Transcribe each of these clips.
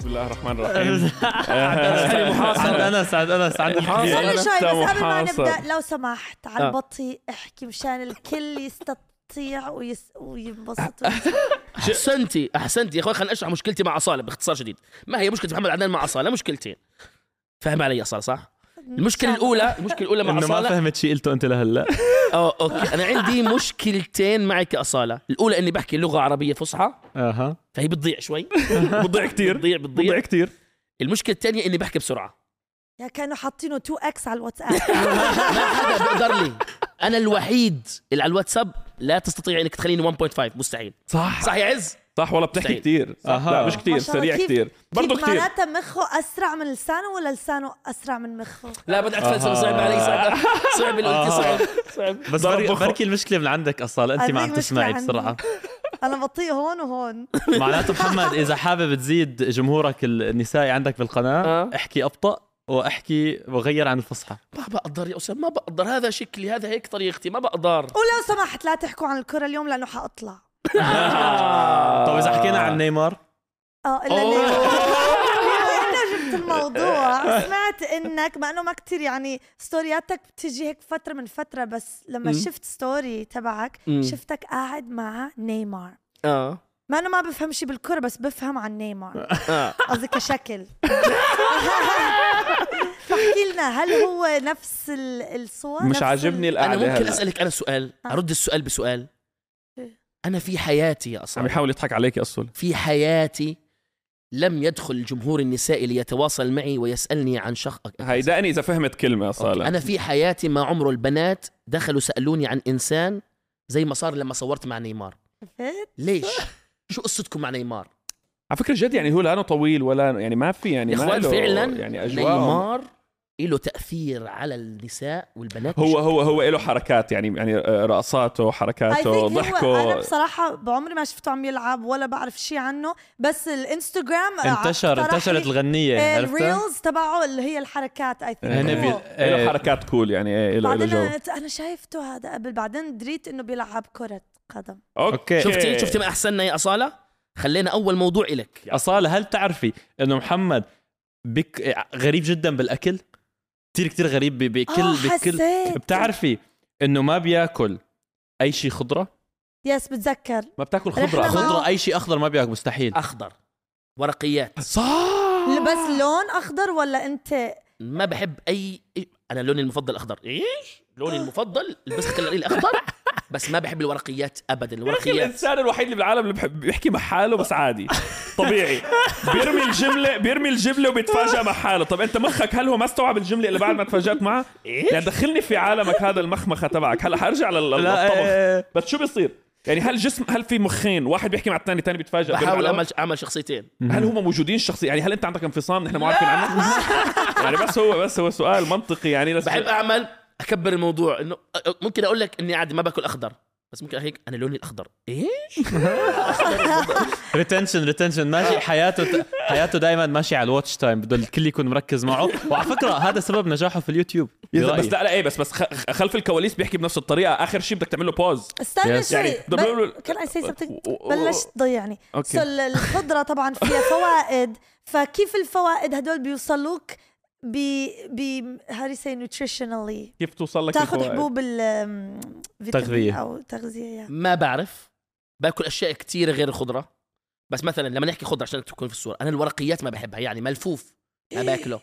بسم الله الرحمن الرحيم. عند انس عند انس عند. الكبير. استنى شوي بس قبل ما محاصر. نبدأ. لو سمحت على آه. البطيء احكي مشان الكل يستطيع ويس... وينبسط. ويس... أحسنتي أحسنتي. يا أخوي خليني اشرح مشكلتي مع أصالة باختصار شديد. ما هي مشكلة محمد عدنان مع أصالة؟ مشكلتين. فهم علي أصالة صح؟ المشكلة الاولى المشكلة الأولى مع إنه ما أصالة. فهمت شيء قلته أنت لهلا. آه okay. أنا عندي مشكلتين معك يا أصالة. الأولى إني بحكي لغة عربية فصحى. أها. فهي بتضيع شوي. بضيع كثير بتضيع بتضيع. كثير المشكلة الثانية إني بحكي بسرعة. يا كانوا حاطينه 2 إكس على الواتساب. ما حدا بيقدر لي. أنا الوحيد اللي على الواتساب لا تستطيع إنك تخليني 1.5 مستحيل. صح. صح يا عز؟ صح والله بتحكي. كثير أها. لا مش كثير. سريع كثير برضه كثير معناتها مخه أسرع من لسانه ولا لسانه أسرع من مخه؟ لا بدأت فلسفه صعب علي صعب. صعب اللي صعب. صعب. بس بركي, المشكلة من عندك أصلا أنت ما عم تسمعي. بسرعة. أنا بطيء هون وهون. معناته محمد إذا حابب تزيد جمهورك النسائي عندك بالقناة آه. احكي أبطأ وأحكي وغير عن الفصحى. ما بقدر يا أسامة ما بقدر. هذا شكلي هذا هيك طريقتي ما بقدر. ولو سمحت لا تحكوا عن الكرة اليوم لأنه حأطلع. طب إذا حكينا عن نيمار؟ آه إلا جبت الموضوع. سمعت إنك مع إنه ما كتير يعني ستورياتك بتجي هيك فترة من فترة بس لما مم. شفت story تبعك مم. شفتك قاعد مع نيمار. آه. مع إنه ما بفهم شيء بالكرة بس بفهم عن نيمار. آه. قصدي كشكل. فاحكي لنا هل هو نفس ال- الصور؟ مش عاجبني ال... أنا القعده ممكن. أسألك أنا سؤال آه. أرد السؤال بسؤال. أنا في حياتي يا عم أصلا يحاول يضحك عليك يا اصل في حياتي لم يدخل الجمهور النسائي ليتواصل معي ويسألني عن شخص هيدأني إذا فهمت كلمة يا صالح أنا في حياتي ما عمره البنات دخلوا سألوني عن إنسان زي ما صار لما صورت مع نيمار؟ ليش؟ شو قصتكم مع نيمار؟ على فكرة جد يعني هو لا طويل ولا يعني ما في يعني ما فعلا يعني أجواء. نيمار له تأثير على النساء والبنات؟ هو هو هو له حركات يعني يعني رقصاته حركاته هو أنا ضحكه بصراحة بعمري ما شفته عم يلعب ولا بعرف شيء عنه بس الإنستغرام انتشر انتشرت الغنية عرفتها؟ ال reels تبعه اللي هي الحركات اي هنا بي... think له إيه، حركات cool يعني إيه له له بعدين جو. أنا أنا شايفته هذا قبل بعدين دريت إنه بيلعب كرة قدم. okay. شفتي شفتي ما احسننا يا أصالة؟ خلينا أول موضوع إلك. أصالة هل تعرفي إنه محمد بك... غريب جدا بالأكل؟ كثير كثير غريب ب- بكل آه، بكل. بتعرفي إنه ما بياكل أي شيء خضرة؟ yes بتذكر. ما بتاكل خضرة. خضرة. أي شيء أخضر ما بياكل مستحيل. أخضر. ورقيات. صح. بس لون أخضر ولا أنت؟ ما بحب اي إيه، أنا لوني المفضل أخضر. إيش؟ لوني المفضل البس كلر الأخضر بس ما بحب الورقيات ابدا. يا أخي الورقيات. الإنسان الوحيد اللي بالعالم اللي بحب بيحكي مع حاله بس عادي. طبيعي. بيرمي الجملة بيرمي الجملة وبيتفاجئ مع حاله طب أنت مخك هل هو ما استوعب الجملة اللي بعد ما تفاجأت معها يعني دخلني في عالمك هذا المخمخة تبعك. هلا حرجع لل- للطبخ. لا بس شو بيصير؟ يعني هل جسم هل في مخين؟ واحد بيحكي مع الثاني الثاني بيتفاجئ بحاول اعمل أعمل شخصيتين. هل هم موجودين الشخصية يعني هل أنت عندك انفصام؟ نحن مو عارفين عنه؟ يعني بس هو بس هو سؤال منطقي. يعني بحب أعمل أكبر الموضوع إنه ممكن أقول لك إني عادي ما باكل أخضر بس ممكن هيك أنا لوني الأخضر. إيش؟ retention retention ماشي. حياته حياته دائما ماشي على ال watch time بده الكل يكون مركز معه. وعلى فكرة هذا سبب نجاحه في اليوتيوب. بس. لا لا إيه بس بس خ- خلف الكواليس بيحكي بنفس الطريقة. آخر شيء بدك تعمل له pause استنى. شوي. يعني كان اي سي بلشت تضيعني الخضره طبعا فيها فوائد. فكيف الفوائد هدول بيوصلوك؟ ب ب how do you say nutritionally كيف توصل لك تاخذ الفوائد؟ حبوب ال أم، فيتامين تغذية. أو تغذية ما بعرف. باكل أشياء كثيره غير الخضره بس مثلا لما نحكي خضرة عشان تكون في الصورة أنا الورقيات ما بحبها يعني ملفوف ما باكله.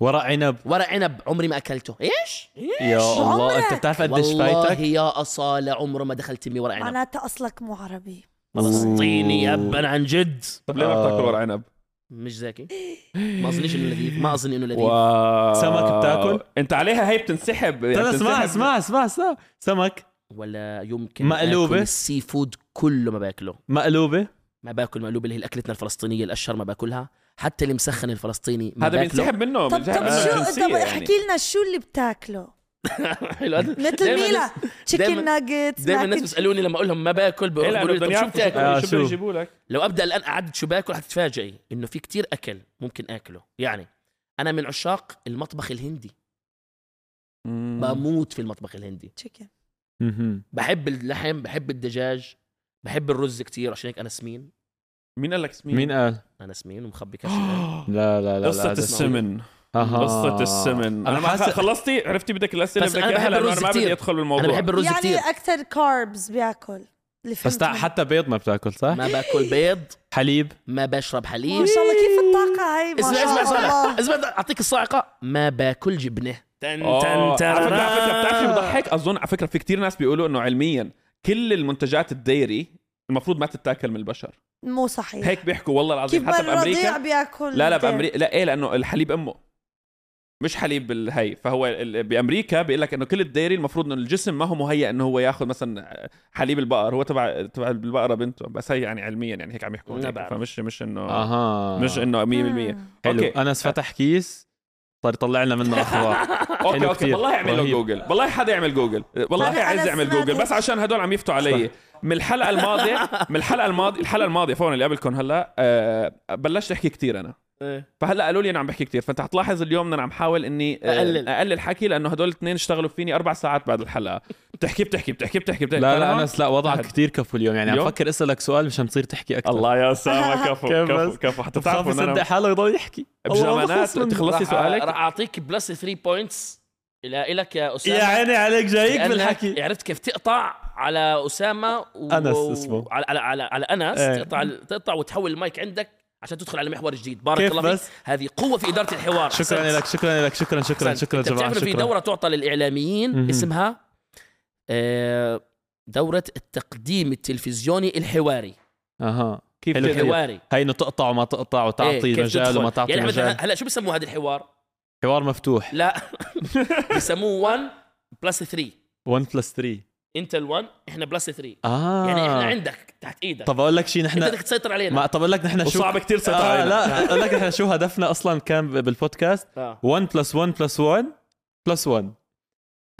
ورق عنب. ورق عنب عمري ما أكلته. إيش؟ يا الله عمرك؟ انت بتعرف قديش والله فايتك؟ يا أصالة عمره ما دخلت تمي ورق عنب. معناتها أصلك مو عربي. فلسطيني يبا عن جد. طب ليه ما. بتاكل ورق عنب؟ مش ذكي. ما اظنيش إنه لذيذ ما أظن إنه لذيذ. و... سمك بتاكل؟ أنت عليها هي بتنسحب يعني استنى اسمع. اسمع اسمع اسمع. سمك. ولا يمكن مقلوبة؟ آكل السي فود كله ما بأكله. مقلوبة. ما بأكل مقلوبة اللي هي اكلتنا الفلسطينية الأشهر ما بأكلها. حتى اللي مسخن الفلسطيني ما هذا بينسحب منه طب طب شو طب يعني. احكي لنا شو اللي بتاكله. حلو. مثل ميلا. تشيكن دايماً- ناجتس دايما الناس بيسالوني لما أقول لهم ما باكل بيقولوا لي طب شو بتاكل؟ آه، شو شو؟ بدهم يجيبوا لك. لو أبدأ الآن قعدت شو باكل حتتفاجئي إنه في كتير أكل ممكن آكله. يعني أنا من عشاق المطبخ الهندي. بموت في المطبخ الهندي. تشيكن. بحب اللحم بحب الدجاج بحب الرز كتير عشان هيك أنا سمين. مين قال لك سمين؟ مين قال؟ أنا سمين ومخبي كشف لا لا لا قصة السمن. قصة السمن. أنا أنا ما حاسس- خلصتي عرفتي بدك الأسئلة بس بدك أنا اياها بحب لأنه الرز أنا ما بدي كتير. أدخل بالموضوع أنا بحب الرز يعني كثير أكثر كاربز بيأكل اللي بس. حتى بيض ما بتأكل صح؟ ما بأكل بيض. حليب. ما بشرب ما حليب شاء الله كيف الطاقة هاي؟ ما اسمع شاء اسمع اسمع. اسمع أعطيك الصاعقة. ما باكل جبنة. تن آه، تن على تن على فكرة بتعرفي بضحك أظن على فكرة في كتير ناس بيقولوا إنه علميا كل المنتجات الديري المفروض ما تتاكل من البشر. مو صحيح. هيك بيحكوا والله العظيم. ما حتى بأمريكا بيأكل لا لا. بامريكا لا إيه لأنه الحليب أمه. مش حليب الهي فهو ال- بأمريكا بيقول لك إنه كل ال dairy المفروض إنه الجسم ما هو مهيئ إنه هو ياخذ مثلا حليب البقر. هو تبع تبع البقرة بنته بس هي يعني علميا يعني هيك عم يحكوا هيك. فمش مش انه أها. مش إنه 100% مم. حلو. أنس فتح كيس صار يطلع لنا منه أخبار. okay okay. كتير. والله اعمل له. جوجل. والله حدا يعمل جوجل. والله عايز يعمل جوجل. بس. عشان هدول عم يفتوا علي. من الحلقة الماضيه من الحلقة الماضيه الحلقة الماضية فورا اللي قبلكم هلا آه بلشت أحكي كتير أنا. إيه. فهلا قالوا لي أنا عم بحكي كتير فأنت حتلاحظ اليوم أنا عم حاول إني آه، أقلل. أقلل حكي لأنه هدول الاثنين اشتغلوا فيني أربع ساعات بعد الحلقة بتحكي بتحكي بتحكي بتحكي, بتحكي. لا لا انس لا وضعك أحد. كثير كفو اليوم يعني عم اليوم؟ فكر اسألك سؤال مشان تصير تحكي أكثر الله يا اسامه كفو كفو؟ كفو حتى بتعرف تعرفوا ان يصدق أنا حاله يضل يحكي منه. تخلصي سؤالك راح أعطيك plus 3 points إلى إلك يا أسامة يا عيني عليك جايك بالحكي عرفت كيف تقطع على أسامة و... أنس اسمه. على على على, على أنس إيه. تقطع تقطع وتحول المايك عندك عشان تدخل على محور جديد بارك كيف الله فيك بس؟ هذه قوة في إدارة الحوار شكرا أحسنت. لك شكرا لك شكرا شكرا أحسنت. شكرا جماعة بتعرف في شكرا دورة تعطى للإعلاميين مهم. اسمها آه، دورة التقديم التلفزيوني الحواري أها كيف. الحواري هي إنه تقطع وما تقطع إيه، وتعطي كيف مجال. وما تعطي يعني مجال مثلا هلا شو بسموه هذا الحوار؟ حوار مفتوح لا بسموه 1 plus 3 1 بلس 3 انت ال1 إحنا plus 3 آه يعني إحنا عندك تحت إيدك. طب أقول لك شيء أنت نحن بدك تسيطر علينا. ما طب أقول لك نحن شو وصعب كتير تسيطر آه علينا. لا أقول لك نحن شو هدفنا أصلا كان بالبودكاست؟ آه. 1 plus 1 plus 1 plus 1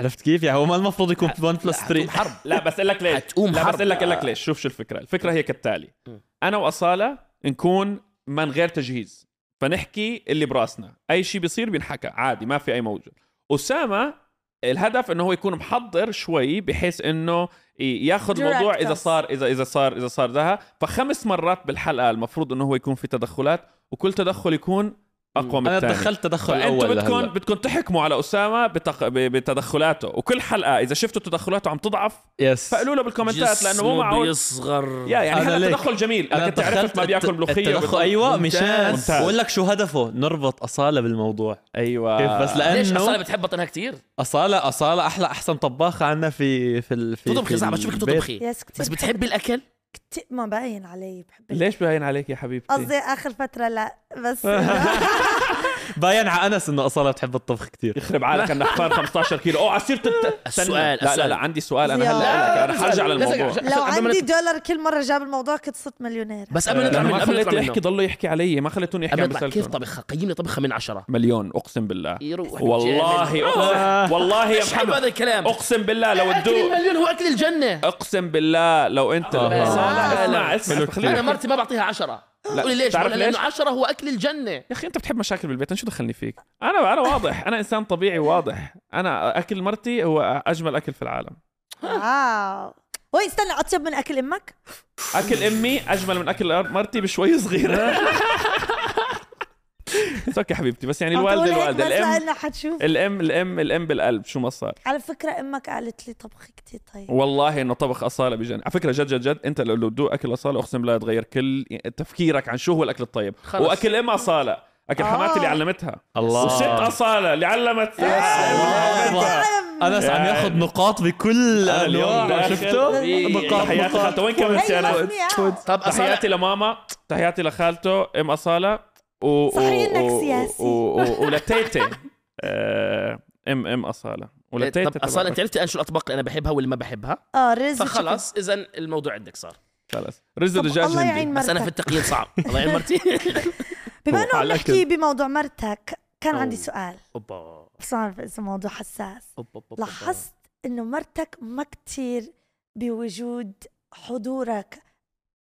عرفت كيف؟ يعني هو ما المفروض يكون 1 plus لا، 3 حتقوم حرب. لا بس أقول لك ليش. حتقوم لا حرب. بس أقول لك أقول لك ليش. شوف شو الفكرة. الفكرة هي كالتالي. أنا وأصالة نكون من غير تجهيز. فنحكي اللي براسنا. أي شيء بيصير بينحكى. عادي ما في أي موجود. أسامة الهدف إنه هو يكون محضر شوي بحيث إنه ياخذ الموضوع إذا. صار اذا إذا صار إذا صار ذا فخمس مرات بالحلقة المفروض إنه هو يكون في تدخلات وكل تدخل يكون أقوى من أنا دخلت تدخل أول بدكم لهلا بدكم تحكموا على أسامة بتق... ب- بتدخلاته. وكل حلقة إذا شفتوا تدخلاته عم تضعف yes فقولوا له بالكومنتات لأنه مو معقول. بيصغر. يا يعني ليك. تدخل جميل. أنا كنت عرفت ما بياكل ملوخية التدخل أيوه. مشان. بقول لك شو هدفه؟ نربط أصالة بالموضوع. أيوه. كيف؟ بس ليش أصلا لأنه بتحب بطنها كثير اصاله أصالة أحلى أحسن طباخة عندنا في في. في تطبخي في صعب بشوفك البيت. تطبخي yes كتير. بس بتحبي الأكل؟ كتير ما باين علي بحب ليش باين عليك يا حبيبتي؟ قصدي آخر فترة لا بس باين على أنس إنه أصالة بتحب الطبخ كثير يخرب عقلك النحفان 15 كيلو. أوه على سيره. السؤال- لا لا. لا عندي سؤال. أنا. هلا أنا حرجع للموضوع. لو عندي دولار كل مرة جاب الموضوع كنت صرت مليونير. بس قبل ما خليته يحكي ضله يحكي علي. ما خليتوني يحكي قبل عن كيف مسلسل طبخ؟ قيمني طبخة من عشرة. مليون أقسم بالله. يروح والله والله يا محمد. هذا الكلام؟ أقسم بالله لو أكل تدوق المليون هو أكل الجنة. أقسم بالله لو انت. لا، لا، أسمع لا. أسمع. أنا. مرتي ما بعطيها عشرة. لا، قولي ليش؟ تعرف؟ لأنه عشرة هو أكل الجنة. يا أخي أنت بتحب مشاكل بالبيت أنا شو دخلني فيك؟ أنا أنا واضح أنا إنسان طبيعي واضح. أنا أكل مرتي هو أجمل أكل في العالم. wow. وي استنى أطيب من أكل أمك؟ أكل أمي أجمل من أكل مرتي بشوي صغيرة. okay حبيبتي بس يعني الوالدة هيك الوالدة الأم لأنه حتشوف. الأم الأم الأم بالقلب شو ما صار. على فكرة أمك قالت لي طبخي كتير طيب. والله إنه طبخ أصالة بجن على فكرة جد جد جد أنت لو لو تدوق أكل أصالة أقسم بالله تغير كل تفكيرك عن شو هو الأكل الطيب. خلص. وأكل أم أصالة. أكل آه. حماتي اللي علمتها. الله. وست أصالة اللي علمت. الله. انس عم ياخذ نقاط بكل اليوم أنواع شفته نقاط تحياتي نقاط. خالته. وين كملتي أنا؟ أنا طب تحياتي لماما. تحياتي لخالته. أم أصالة. و صحيح و- سياسي. و- و- ولتيتي آه، ام إم أصالة. ولتيتي طب أصلا أنت عرفتي أنا شو الأطباق اللي أنا بحبها واللي ما بحبها؟ آه رز فخلص اذا الموضوع عندك صار. خلاص. رز الدجاج الله يعين بس أنا في التقييم صعب. الله يعين مرتي. بما هو إنه عم نحكي. بموضوع مرتك كان عندي. سؤال. أوبا. بس ما بعرف اذا موضوع حساس. أوبا، أوبا، أوبا. لاحظت إنه مرتك ما كتير بوجود حضورك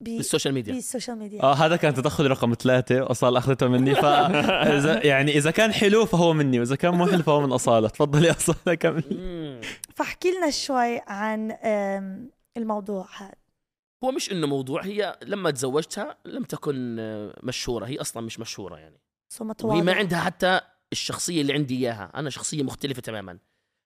بال social media. بال social media. آه هذا كان تدخلي رقم ثلاثة أصال أخذته مني. ف إذا- يعني إذا كان حلو فهو مني وإذا كان مو حلو فهو من أصالة. تفضلي أصالة كملي. فاحكي لنا شوي عن الموضوع هذا. هو مش إنه موضوع هي لما تزوجتها لم تكن آه، مشهورة. هي أصلا مش مشهورة يعني. so وهي ما عندها حتى الشخصية اللي عندي إياها. أنا شخصية مختلفة تماما.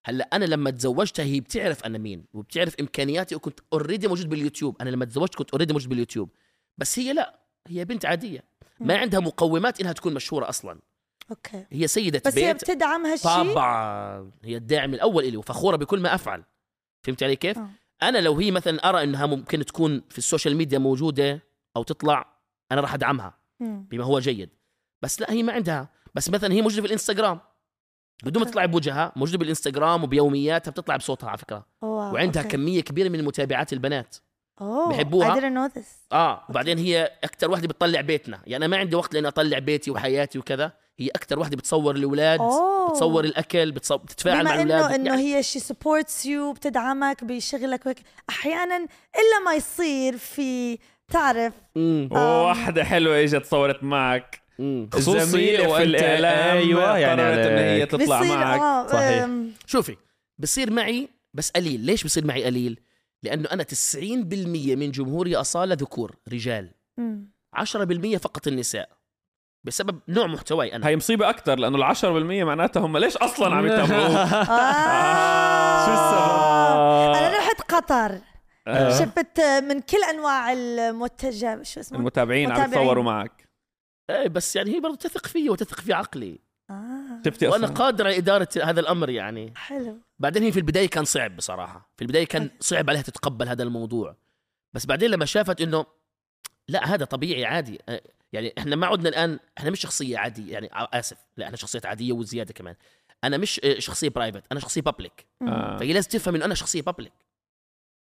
هلا أنا لما تزوجتها هي بتعرف أنا مين وبتعرف إمكانياتي وكنت already موجود باليوتيوب. أنا لما تزوجت كنت already موجود باليوتيوب. بس هي لا هي بنت عادية. ما عندها مقومات إنها تكون مشهورة أصلا. okay. هي سيدة بس هي بيت. بتدعم هالشيء طبعا. هي الداعم الأول إلي وفخورة بكل ما أفعل. فهمت علي كيف؟ آه. أنا لو هي مثلا أرى إنها ممكن تكون في ال social media موجودة أو تطلع أنا راح أدعمها. بما هو جيد. بس لا هي ما عندها. بس مثلا هي موجودة في الإنستغرام. بدون ما تطلع بوجهها موجودة بالإنستغرام وبيومياتها بتطلع بصوتها على فكرة أوه، وعندها okay. كمية كبيرة من المتابعات البنات أوه، بحبوها. I didn't know this آه وبعدين هي أكثر وحده بتطلع بيتنا يعني أنا ما عندي وقت لأني أطلع بيتي وحياتي وكذا هي أكثر وحده بتصور الأولاد أوه. بتصور الأكل بتصور بتتفاعل مع بما الأولاد إنه انه يعني هي she supports you بتدعمك بشغلك وهيك أحيانا إلا ما يصير في تعرف مم. وواحدة حلوة إجت صورت معك. خصوصي وأنت- الإعلام أيوة، يعني قررت إن هي. تطلع بصير معك آه صحيح. شوفي بصير معي بس قليل ليش بصير معي قليل لأنه أنا 90% من جمهوري أصالة ذكور رجال أم. 10% فقط النساء بسبب نوع محتواي أنا هي مصيبة أكثر لأنه العشرة بالمية معناتها هم ليش أصلا عم يتابعوك؟ آه. شو السبب؟ أنا رحت قطر آه. شفت من كل أنواع المتجه شو اسمه المتابعين عم. يتصوروا معك إيه بس يعني هي برضه تثق فيي وتثق في عقلي. آه. شفتي وأنا أصلا؟ قادر على إدارة هذا الأمر يعني. حلو. بعدين هي في البداية كان صعب بصراحة. في البداية كان صعب عليها تتقبل هذا الموضوع. بس بعدين لما شافت إنه لا هذا طبيعي عادي. آه، يعني إحنا ما عدنا الآن إحنا مش شخصية عادية يعني ع- آسف. لا إحنا شخصيات عادية وزيادة كمان. أنا مش آه، شخصية private أنا شخصية public آه. فهي لازم تفهم إنه أنا شخصية public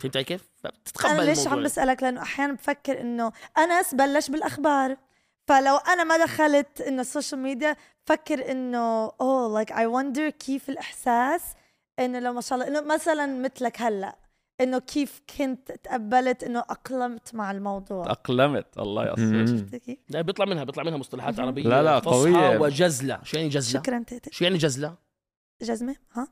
فهمت علي كيف؟ فبتتقبل أنا ليش الموضوع. عم بسألك؟ لأنه أحيانا بفكر إنه أنس بلش بالأخبار. فلو أنا ما دخلت انه ال social media بفكر إنه oh like I wonder كيف الإحساس إنه لو ما شاء الله إنه مثلا مثلك هلأ إنه كيف كنت تقبلت إنه أقلمت مع الموضوع؟ تأقلمت الله كيف؟ لا بيطلع منها بيطلع منها مصطلحات عربية لا، لا، فصحى قوية. وجزلة. شو يعني جزلة؟ شكرا تيتا شو يعني جزلة؟ جزمة؟ ها؟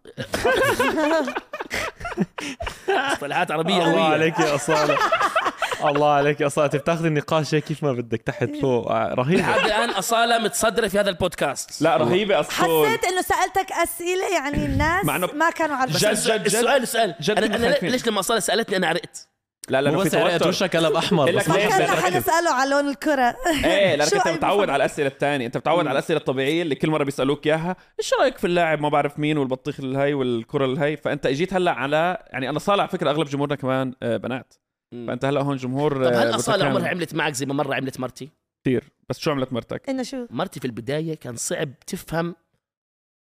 مصطلحات عربية الله قوية. عليك يا أصالة. الله عليك يا أصالة أنت بتاخذ النقاش هيك كيف ما بدك تحت فوق. آه، رهيب لحد الآن أصالة متصدرة في هذا البودكاست. لا رهيبة أسطول حسيت إنه سألتك أسئلة يعني الناس ما كانوا عارفين جد- جد- جد- السؤال سؤال جد أنا, أنا. ليش لما أصالة سألتني أنا عرقت؟ لا في بس عرقت وشك قلب أحمر لك بس ليش كان بدك رح تركز. نساله على لون الكرة. إيه لانك أنت متعود؟ على الأسئلة الثانية. أنت متعود على الأسئلة الطبيعية اللي كل مرة بيسألوك إياها. إيش رأيك في اللاعب؟ ما بعرف مين والبطيخ الهي والكرة الهي. فأنت إجيت هلأ على يعني أنا صالح على فكرة أغلب جمهورنا كمان آه، بنات. فأنت هلأ هون جمهور طب هل آه، اصاله متكامل. عمرها عملت معك زي ما مرة عملت مرتي؟ كثير بس شو عملت مرتك؟ إنه شو؟ مرتي في البداية كان صعب تفهم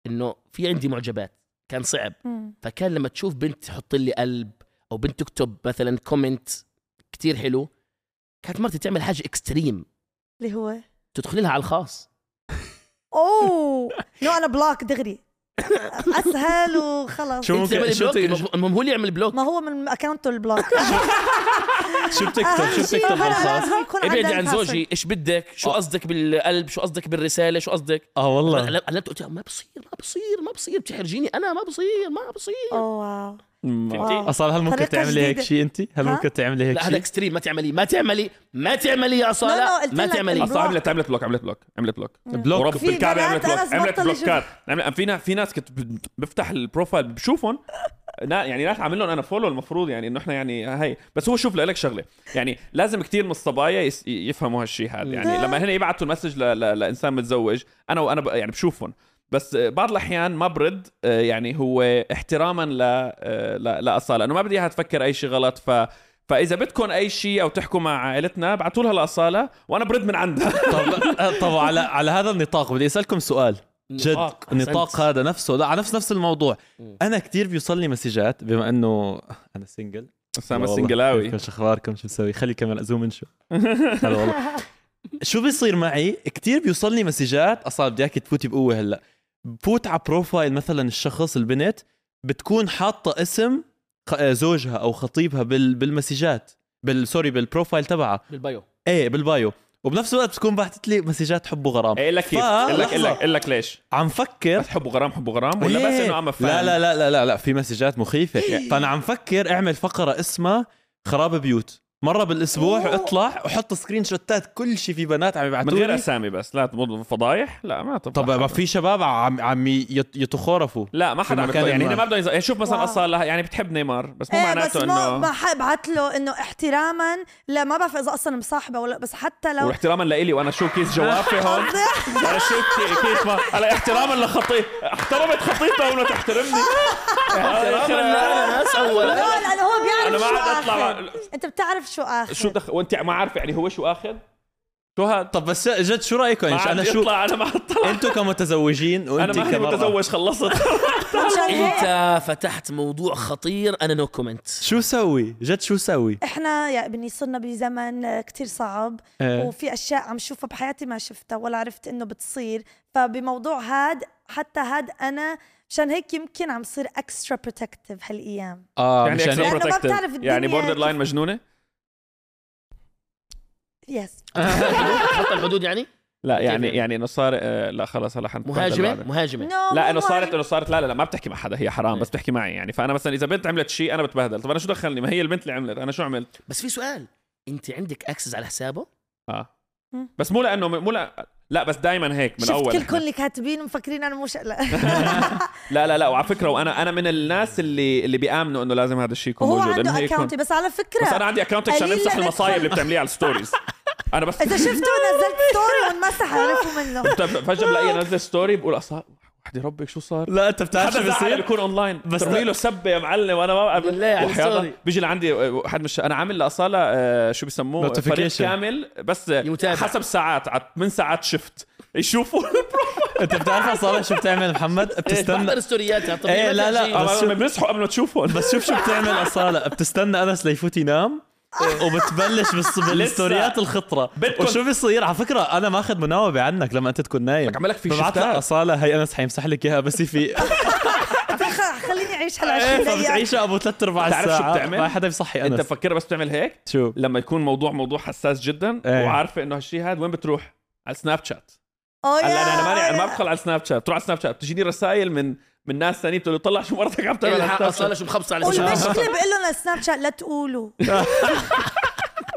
إنه في عندي معجبات. كان صعب. مم. فكان لما تشوف بنت تحط لي قلب أو بنت تكتب مثلا comment كتير حلو كانت مرتي تعمل حاجة extreme اللي هو؟ تدخلي لها على الخاص. أوه! no أنا block دغري. اسهل وخلص شو ممكن شو block؟ ت- المهم هو اللي يعمل block. ما هو من account ه ال block. شو بتكتب؟ شو بتكتب بالخاص؟ ابعدي عن. زوجي. إيش بدك؟ شو آه. قصدك بالقلب؟ شو قصدك بالرسالة؟ شو قصدك؟ آه والله. لا قلت ما بصير ما بصير ما بصير. بتحرجيني أنا ما بصير ما بصير. أوه wow. wow. أصلا هل ممكن تعملي هيك. شيء انت؟ هل؟ ممكن تعملي هيك لا هذا شيء؟ extreme ما تعملي. ما تعملي. ما تعملي يا قلت ما تعملي. أصلا عملت عملت بلوك عملت بلوك عملت بلوك. بلوك. ورب بنات عملت بلوك عملت بلوكات في ناس في ناس كنت بفتح ال profile بشوفهم. نا- يعني ناس عامل لهم أنا follow المفروض يعني إنه إحنا يعني هي بس هو شوف لك شغلة. يعني لازم كتير من الصبايا يفهموا هالشيء هذا. يعني لما هن يبعتوا ال message ل- ل- لإنسان متزوج أنا وأنا يعني بشوفهم. بس بعض الأحيان ما برد آه، يعني هو احتراما ل آه، ل- لأصالة انه ما بدي إياها تفكر أي شيء غلط. ف فإذا بدكم أي شيء أو تحكوا مع عائلتنا ابعتوا لها لأصالة وأنا برد من عندها. طب آه، طب على على هذا النطاق بدي أسألكم سؤال. جد نطاق، النطاق. هذا نفسه؟ لا على نفس نفس الموضوع. أنا كتير بيوصلني مسجات بما إنه أنا single أسامة كيفكم شو اخباركم شو مسوي خلي كمان أزوم من شو. هلا والله. شو بيصير معي؟ كتير بيوصلني مسجات. أصلا بدي اياك تفوتي بقوة هلأ. بفوت على profile مثلا الشخص البنت بتكون حاطة اسم خ- آه، زوجها أو خطيبها بال بالمسجات بال سوري بال profile تبعها. بال bio. إيه بال bio. وبنفس الوقت بتكون بعثت لي مسجات حب وغرام. أقول لك كيف؟ لك. لك لك ليش؟ عم فكر. بس حبوا غرام حبوا غرام ولا بس إيه. إنه اما فان لا لا لا لا لا, لا في مسجات مخيفة. فأنا عم فكر أعمل فقرة اسمها خراب بيوت. مرة بالأسبوع أوه. اطلع وحط سكرين شوتات كل شيء في بنات عم من يبعثوا غير لي أسامي بس لا تمض فضايح؟ لا ما طب ما في شباب عم عم يت- يتخورفوا لا ما حدا عم. يعني ما. هن ما بدهم يز... يعني شوف مثلا. أصلا يعني بتحب نيمار بس مو إيه بس معناته انه ما حبعت له إنه احتراما لا ما بعرف إذا أصلا مصاحبة ولا بس حتى لو واحتراما لإلي وأنا شو كيس جوافي هون. أنا شو كي- كيس ما هلا احتراما لخطيب احترمت خطيبته ولا تحترمني. احتراما للناس اولا. لا لأنه هو بيعرف أنا ما شو عاد مع- أنت بتعرف شو اخذ شو دخل وانت ما عارفه يعني هو شو اخذ شو هذا طب بس جد شو رايكم ما إيش أنا شو أنا ما عاد طلع. أنتم كمتزوجين أنا وانت ما هي كمرأة متزوج خلصت. أنت فتحت موضوع خطير أنا no comment شو سوي؟ جد شو سوي؟ إحنا يا ابني صرنا بزمن كتير صعب إيه. وفي أشياء عم شوفها بحياتي ما شفتها ولا عرفت إنه بتصير. فبموضوع هاد حتى هاد أنا مشان هيك يمكن عم صير extra protective هالأيام. آه يعني مشان extra ما protective يعني borderline مجنونة؟ yes خط الحدود يعني؟ لا يعني يعني؟ يعني إنه صار آه، لا خلص هلا حنتبهدل مهاجمة؟ بعدين. مهاجمة. لا إنه صارت إنه صارت لا لا لا ما بتحكي مع حدا هي حرام بس بتحكي معي يعني. فأنا مثلا إذا بنت عملت شيء أنا بتبهدل. طب أنا شو دخلني؟ ما هي البنت اللي عملت أنا شو عملت؟ بس في سؤال. أنت عندك access على حسابه؟ آه. مم. بس مو لأنه مو لا لا بس دائما هيك من شفت اول كلكم اللي كاتبين مفكرين أنا مو شقلة. لا لا لا وعلى فكرة وأنا أنا من الناس اللي اللي بيآمنوا إنه لازم هذا الشيء يكون موجود عنده إنه account ي بس على فكرة بس أنا عندي account عشان امسح المصايب اللي بتعمليها على ال stories أنا بس إذا شفتوا نزلت story وانمسح عرفوا منه. فجأة بلاقي انزل story بقول أصلا وحدي ربك شو صار؟ لا أنت بتعرف شو بصير؟ يكون اونلاين بس ترمي له سبة يا معلم وأنا ما بالله على الله. ال story. بيجي لعندي واحد مش أنا عامل لأصالة آه، شو بيسموه؟ فريق. كامل بس يتابع. حسب ساعات على 8 ساعات شفت يشوفوا أنت بتعرف أصلا شو بتعمل محمد؟ بتستنى بحضر ستورياتها إيه، ما لا، لا، تأجيل. بس آه، بيصحوا قبل ما تشوفهم. بس شوف شو بتعمل أصالة. بتستنى أنس ليفوت ينام وبتبلش بالص- بالستوريات الخطرة. وشو بيصير؟ على فكرة أنا ماخذ مناوبة عنك لما أنت تكون نايم. عم لك في ببعث لك شفتات. أصالة. هي انس حيمسح لك إياها بس في خليني أعيش هال إيه 20 دقيقه فبتعيشها أبو ثلاث ارباع بتعرف شو بتعمل؟ ما حدا بيصحي أنت انس مفكرها بس بتعمل هيك؟ شو؟ لما يكون موضوع موضوع حساس جدا إيه. وعارفة إنه هالشيء هذا وين بتروح؟ على السناب شات هلا أنا يا- أنا ماني ما بدخل على السناب شات بتروح على السناب شات بتجيني رسائل من من ناس ثانيين بتقول له طلع شو مرتك عم تعمل على الحق السناب أصلا شو مخبصه على والمشكلة السناب بقول لهم للسناب شات لا تقولوا.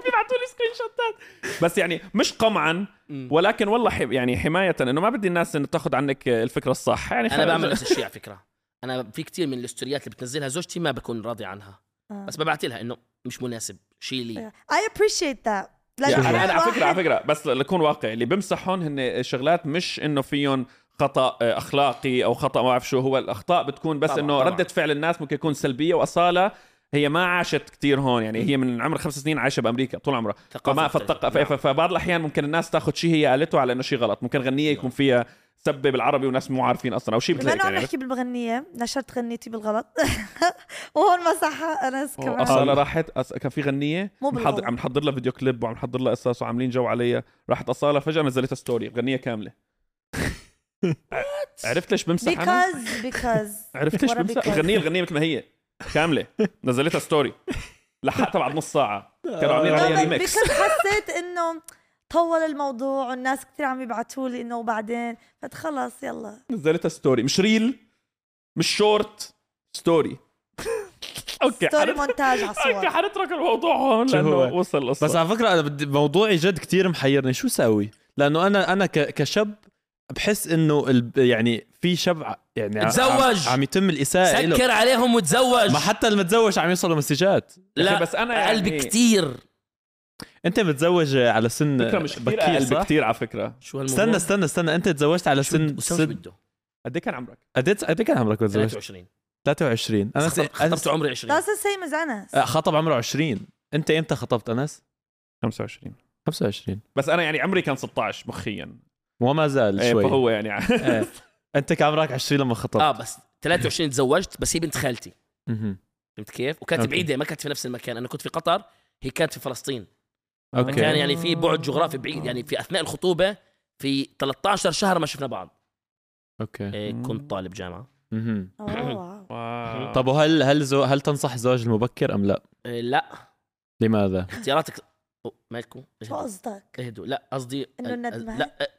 بيبعتوا لي سكرين شوتات. بس يعني مش قمعا ولكن والله يعني حماية إنه ما بدي الناس إنه تاخذ عنك الفكرة الصح. يعني أنا بعمل نفس الشيء على فكرة. أنا في كتير من الاستوريات اللي بتنزلها زوجتي ما بكون راضي عنها. آه. بس ببعت لها إنه مش مناسب. شيء لي. I appreciate that. يعني لأنه أنا أنا على فكرة على فكرة. بس لكون واقعي اللي بمسحهم هن شغلات مش إنه فيهم خطأ آه، أخلاقي أو خطأ ما بعرف شو هو الأخطاء بتكون بس طبعاً، إنه طبعاً. ردة فعل الناس ممكن يكون سلبية وأصالة هي ما عاشت كتير هون يعني هي من عمر خمس سنين عايشة بأمريكا طول عمرها فما. فالتق... نعم. فبعض الأحيان ممكن الناس تاخذ شيء هي قالته على إنه شيء غلط ممكن غنية يكون فيها سبه بالعربي وناس مو عارفين أصلا أو شيء مثل هيك عم يعني نحكي بالمغنية نشرت غنيتي بالغلط وهون مسحها انس كمان أصلا راحت أص... كان في غنية مو محضر... بالغلط. عم نحضر لها video clip وعم نحضر لها قصص وعاملين جو عليها راحت أصالة فجأة نزلتها story غنية كاملة عرفت ليش بمسح أنا؟ because because. عرفت ليش بمسح؟ الغنيه الغنيه مثل ما هي. كاملة. نزلتها story لحقتها بعد نص ساعة. كانوا عاملين عليها remix because حسيت إنه طول الموضوع والناس كثير عم يبعتوا لي إنه وبعدين فقلت خلص يلا. نزلتها ستوري مش ريل مش شورت ستوري okay ستوري مونتاج على أوكي الصور حنترك الموضوع هون لأنه هو؟ وصل القصة. بس على فكرة أنا بدي موضوعي جد كتير محيرني. شو ساوي لأنه أنا أنا ك- كشاب بحس إنه ال- يعني في شاب ع- يعني تزوج. عم, عم يتم الإساءة له سكر عليهم وتزوج. ما حتى المتزوج عم يوصلوا مسجات. لا بس أنا يعني قلبي كتير أنت متزوج على سن مش كثير بكير؟ بكثير على فكرة. شو هالموضوع؟ استنى استنى استنى. أنت تزوجت على سن سن بده. قد إيه كان عمرك؟ قد إيه قد إيه كان عمرك وتزوجت؟ 23 23 أنا خطبت خطبت عمري 20 That's the same as انس خطب عمره 20 أنت إمتى خطبت أنس؟ 25 25 بس أنا يعني عمري كان 16 مخيا. وما زال إيه، شوي فهو يعني إيه. أنت كان عمرك 20 لما خطبت آه بس 23 تزوجت بس هي بنت خالتي. فهمت كيف؟ وكانت okay. بعيدة ما كانت في نفس المكان أنا كنت في قطر هي كانت في فلسطين okay كان يعني في بعد جغرافي بعيد يعني في أثناء الخطوبة في 13 شهر ما شفنا بعض okay إيه كنت طالب جامعة wow. طب وهل هل زو هل تنصح الزواج المبكر أم لا؟ إيه لا لماذا؟ اختياراتك مالكم شو قصدك؟ اهدوا لا قصدي إنه ال- الندمان؟ لا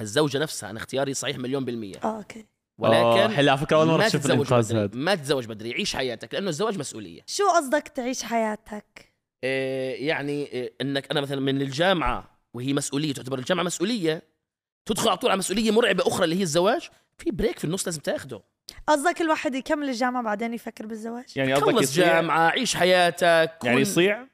الزوجة نفسها أنا اختياري صحيح مليون بالمية. آه okay. آه، ولكن حلو على فكرة أول مرة تتزوج الانقاذ هذا ما تتزوج بدري عيش حياتك لأنه الزواج مسؤولية. شو قصدك تعيش حياتك؟ آه، يعني آه، إنك أنا مثلا من الجامعة وهي مسؤولية تعتبر الجامعة مسؤولية تدخل على طول على مسؤولية مرعبة أخرى اللي هي الزواج في بريك في النص لازم تاخده. قصدك الواحد يكمل الجامعة بعدين يفكر بالزواج؟ يعني قصدك جامعة عيش حياتك يعني يصيع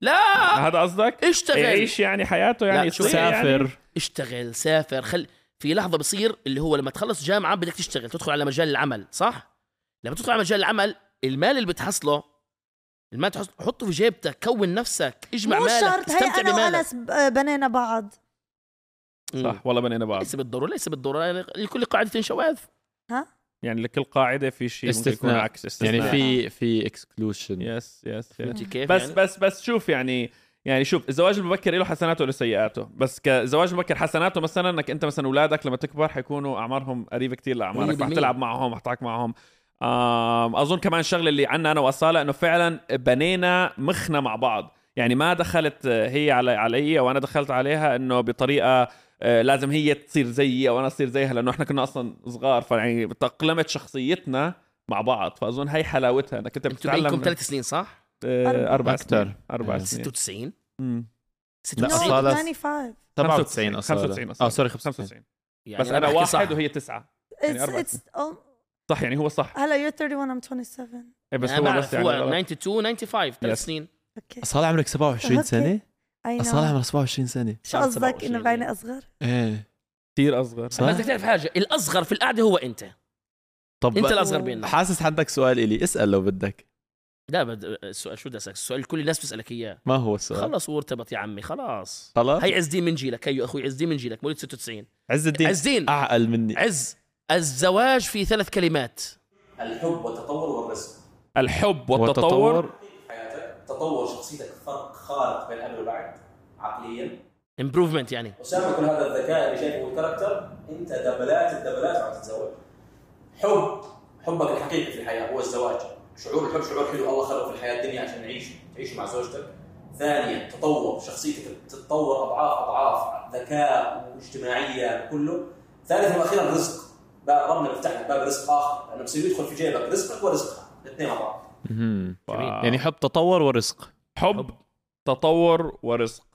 لا! هذا قصدك؟ اشتغل. يعيش يعني حياته؟ يعني يعني؟ سافر. اشتغل سافر. خل في لحظة بصير اللي هو لما تخلص جامعة بدك تشتغل تدخل على مجال العمل صح؟ لما تدخل على مجال العمل المال اللي بتحصله المال تحصله حطه في جيبتك كون نفسك اجمع مو مالك شرط هي استمتع بمالك. وأنس ب- بنينا بعض. صح والله بنينا بعض. ليس بالضرورة ليس بالضرورة. يعني لكل قاعدة شواذ. يعني لكل قاعدة في شيء ممكن يكون استثناء. عكس استثناء يعني في في exclusion yes yes بس يعني؟ بس بس شوف يعني يعني شوف الزواج المبكر له حسناته وله سيئاته بس كزواج مبكر حسناته مثلا إنك أنت مثلا أولادك لما تكبر حيكونوا أعمارهم قريبة كتير لأعمارك 100%. رح تلعب معهم رح تحكي معهم أظن كمان الشغله اللي عنا أنا وأصالة إنه فعلا بنينا مخنا مع بعض يعني ما دخلت هي على علي وأنا دخلت عليها إنه بطريقة لازم هي تصير زيي أو أنا أصير زيها لأنه إحنا كنا أصلا صغار فيعني تاقلمت شخصيتنا مع بعض فأظن هي حلاوتها إنك أنت بتتعلم ثلاث سنين صح؟ آه، أربع. سنين أربع آه. سنين 96 مم. 96 أصالة. 95 97 أصلا 95 آه sorry 95 95 يعني بس أنا واحد صح. وهي تسعة يعني It's, أربع it's, oh, صح يعني هو صح هلا you're 31 I'm 27 إيه بس هو بس يعني هو غلط. 92 95 ثلاث. سنين okay أصلا عمرك 27 okay. سنة اي أصلا no عمرك 27 سنه شو قصدك؟ 27 إنه بعيني أصغر؟ إيه. كثير أصغر. صح. بس بدك تعرف حاجة الأصغر في القعدة هو أنت. طب أنت الأصغر بيننا. حاسس عندك سؤال إلي اسأل لو بدك. لا بد... السؤال شو بدي أسألك؟ السؤال كل الناس بتسالك إياه. ما هو السؤال؟ خلص وارتبط يا عمي خلاص. خلاص؟ هي عز الدين من جيلك هي أخوي عز الدين من جيلك مواليد 96 عز الدين عز الدين. أعقل مني. عز. الزواج في ثلاث كلمات. الحب والتطور والرزق. الحب والتطور. حياتك تطور شخصيتك فرق. فارق بين قبل وبعد عقليا. improvement يعني. وسام كل هذا الذكاء اللي شايفه وال character أنت دبلات الدبلات وعم تتزوج. حب. حبك الحقيقي في الحياة هو الزواج. شعور الحب شعور حلو. الله خلقه في الحياة الدنيا عشان نعيش تعيش مع زوجتك. ثانيا تطور. شخصيتك تتطور أضعاف أضعاف. ذكاء واجتماعية كله. ثالثا وأخيرا رزق. باب ربنا بيفتح لك باب رزق آخر. لأنه بصير يدخل في جيبك رزقك ورزقها. الاثنين مع بعض. يعني حب تطور ورزق. حب. تطور ورزق.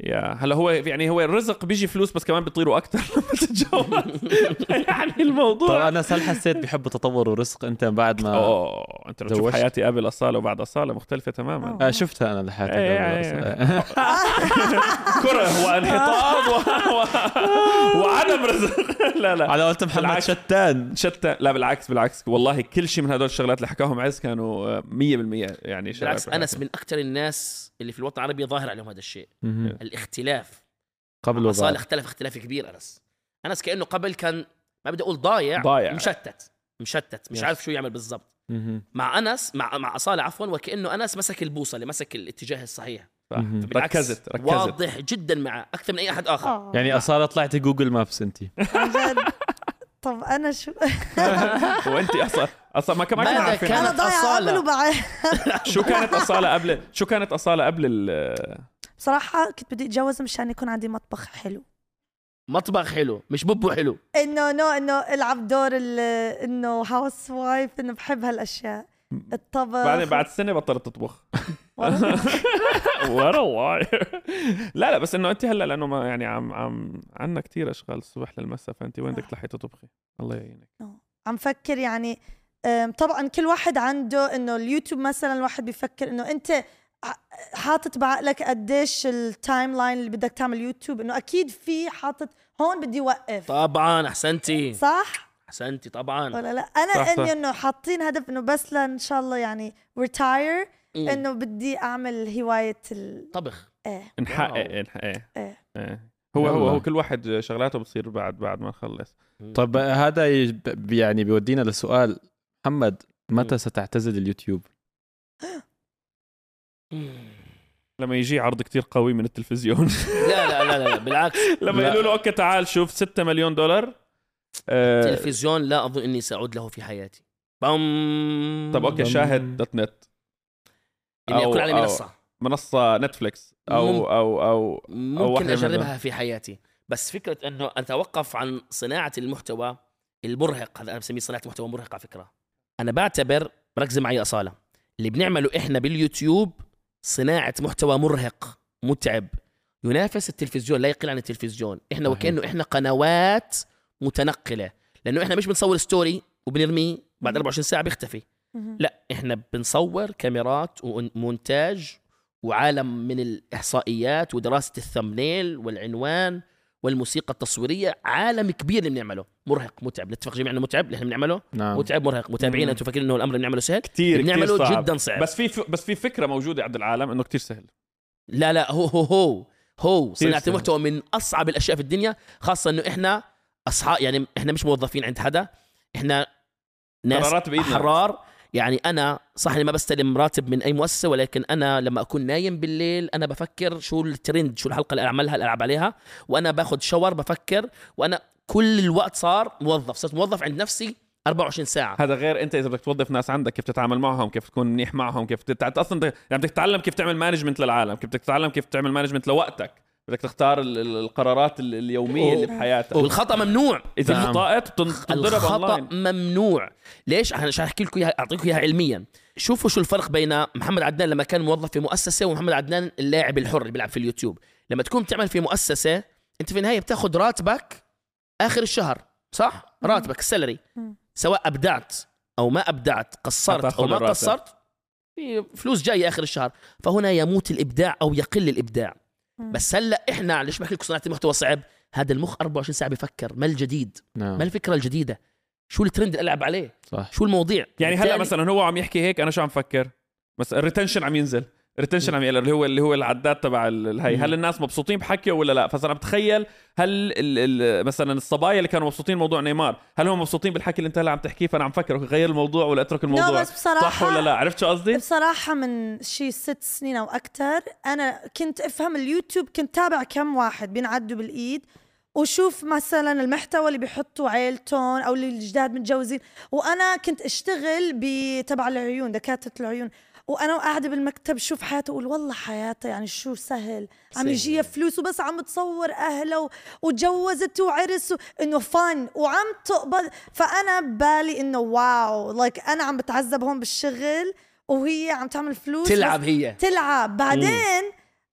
يا هلا هو يعني هو الرزق بيجي فلوس بس كمان بيطيروا أكثر لما تتجوز. يعني طب الموضوع أنا هل حسيت بحب تطور ورزق أنت بعد ما أوه أنت لو تشوف؟ حياتي قبل أصالة وبعد أصالة مختلفة تماما. آه شفتها أنا لحياتي إيه، قبل إيه، بس. كرة وانحطاط و... و... وعدم رزق. لا لا. على قولت محمد بالعكس. شتان. شتى لا بالعكس بالعكس. والله كل شيء من هدول الشغلات اللي حكاهم عز كانوا آه، 100% يعني شغلات بالعكس. أنس من أكثر الناس اللي في الوطن العربي ظاهر عليهم هذا الشيء. الاختلاف. قبل صالح اختلف اختلاف كبير أنس. أنس كأنه قبل كان ما بدي أقول ضايع ضايع. مشتت. مشتت. مش Yes. عارف شو يعمل بالضبط. مع أنس مع مع اصاله عفوا وكأنه أنس مسك البوصلة مسك الاتجاه الصحيح. ركزت ركزت. واضح جدا معه أكثر من أي أحد آخر. آه. يعني اصاله طلعتي جوجل مابس انت. عن جد. طب أنا شو؟ وانت أصلا أصلا ما كمان عارفين. كانت أنا ضايعة أصالة. قبل وبعد شو كانت أصالة قبل شو كانت أصالة قبل ال بصراحة كنت بدي أتجوز مشان يكون عندي مطبخ حلو. مطبخ حلو مش بوبو حلو. إنه no إنه ألعب دور ال- إنه housewife إنه بحب هالأشياء. الطبخ. بعدين بعد سنة بطلت تطبخ. والله. ورا الله لا لا بس إنه انت هلأ لأنه ما يعني عم عم عندنا كثير أشغال الصبح للمساء فانت وين بدك تلحقي تطبخي؟ الله يعينك. عم فكر يعني طبعا كل واحد عنده إنه اليوتيوب مثلا الواحد بيفكر إنه أنت حاطط بعقلك قديش ال timeline اللي بدك تعمل يوتيوب إنه أكيد في حاطط هون بدي اوقف طبعا أحسنتي. صح؟ أحسنتي طبعا. ولا لا؟ أنا صح،. إني إنه حاطين هدف إنه بس لأن شاء الله يعني retire. إنه بدي أعمل هواية ال طبخ. إيه. نحقق wow. نح- إيه. إيه. إيه. هو هو. هو كل واحد شغلاته بتصير بعد بعد ما نخلص. طب هذا يعني بيودينا لسؤال. محمد متى. ستعتزل اليوتيوب؟ لما يجي عرض كتير قوي من التلفزيون. لا لا لا لا بالعكس. لما. يقولوا له okay تعال شوف 6 مليون دولار. آه تلفزيون لا أظن إني سأعود له في حياتي. بام طب okay شاهد dot net. اني أو- اكون على أو- منصة. منصة نتفليكس. أو مم. أو أو ممكن أجربها في حياتي. بس فكرة إنه أتوقف عن صناعة المحتوى المرهق هذا أنا بسميه صناعة محتوى مرهق على فكرة. أنا بعتبر ركز معي أصالة اللي بنعمله إحنا باليوتيوب صناعة محتوى مرهق متعب. ينافس التلفزيون لا يقل عن التلفزيون. إحنا صحيح. وكأنه إحنا قنوات متنقلة. لأنه إحنا مش بنصور story وبنرميه بعد 24 ساعة بيختفي. لا إحنا بنصور كاميرات ومونتاج وعالم من الإحصائيات ودراسة الثمنيل والعنوان والموسيقى التصويرية عالم كبير اللي بنعمله. مرهق متعب. نتفق جميعا إنه متعب اللي إحنا بنعمله. نعم. متعب مرهق. متابعين مم. أنتم فاكرين إنه الأمر اللي بنعمله سهل. كثير بنعمله كثير صعب. جدا صعب. بس في بس في فكرة موجودة عند العالم إنه كثير سهل. لا لا. هو هو هو. هو. صناعه. المحتوى من أصعب الأشياء في الدنيا خاصة إنه إحنا اصحاب يعني إحنا مش موظفين عند حدا. إحنا ناس قرارات بايدنا يعني أنا صح إني ما بستلم راتب من أي مؤسسة ولكن أنا لما أكون نايم بالليل أنا بفكر شو الترند شو الحلقة اللي أعملها اللي ألعب عليها. وأنا باخذ شاور بفكر وأنا كل الوقت صار موظف صرت موظف عند نفسي 24 ساعة. هذا غير أنت إذا بدك توظف ناس عندك كيف تتعامل معهم كيف تكون منيح معهم كيف تت... أصلا يعني بدك تتعلم كيف تعمل management للعالم كيف بدك تتعلم كيف تعمل management لوقتك. بدك تختار ال- ال- القرارات ال- اليومية اللي بحياتك. والخطأ ممنوع. إذا نعم. خطأت بتن- بتنضرب الخطأ ممنوع. ليش؟ عشان عشان أحكي لكم اياها أعطيكم إياها علميا. شوفوا شو الفرق بين محمد عدنان لما كان موظف في مؤسسة ومحمد عدنان اللاعب الحر اللي بيلعب في اليوتيوب. لما تكون بتعمل في مؤسسة أنت في النهاية بتاخذ راتبك آخر الشهر صح؟ راتبك السلري. سواء أبدعت أو ما أبدعت قصرت أو ما الراتب. قصرت في فلوس جاية آخر الشهر. فهنا يموت الإبداع أو يقل الإبداع. بس هلأ إحنا ليش بحكي لكم صناعة المحتوى صعب هذا المخ 24 ساعة بيفكر ما الجديد؟ نعم. ما الفكرة الجديدة؟ شو الترند اللي ألعب عليه؟ صح. شو المواضيع؟ يعني هلأ مثلا هو عم يحكي هيك أنا شو عم فكر؟ بس ال retention عم ينزل. ال retention عم يقل اللي هو اللي هو العداد تبع ال- الهي. هل الناس مبسوطين بحكيه ولا لا؟ فصار عم بتخيل هل ال ال مثلا الصبايا اللي كانوا مبسوطين موضوع نيمار هل هم مبسوطين بالحكي اللي انت هلا عم تحكيه؟ فأنا عم فكر غير الموضوع ولا أترك الموضوع. لا بس بصراحة صح ولا لا؟ عرفت شو قصدي؟ بصراحة من شي ست سنين أو أكتر أنا كنت أفهم اليوتيوب كنت تابع كم واحد بينعدوا بالإيد وشوف مثلا المحتوى اللي بيحطوا عيلتهم أو اللي جداد متجوزين وأنا كنت أشتغل بتبع العيون دكاترة العيون. وأنا قاعدة بالمكتب شوف حياته أقول والله حياته يعني شو سهل. عم. يجيها فلوس وبس عم تصور أهله و- وتجوزت وعرس إنه فن وعم تقبض. فأنا ببالي إنه wow like أنا عم بتعذب هون بالشغل وهي عم تعمل فلوس تلعب هي. تلعب. بعدين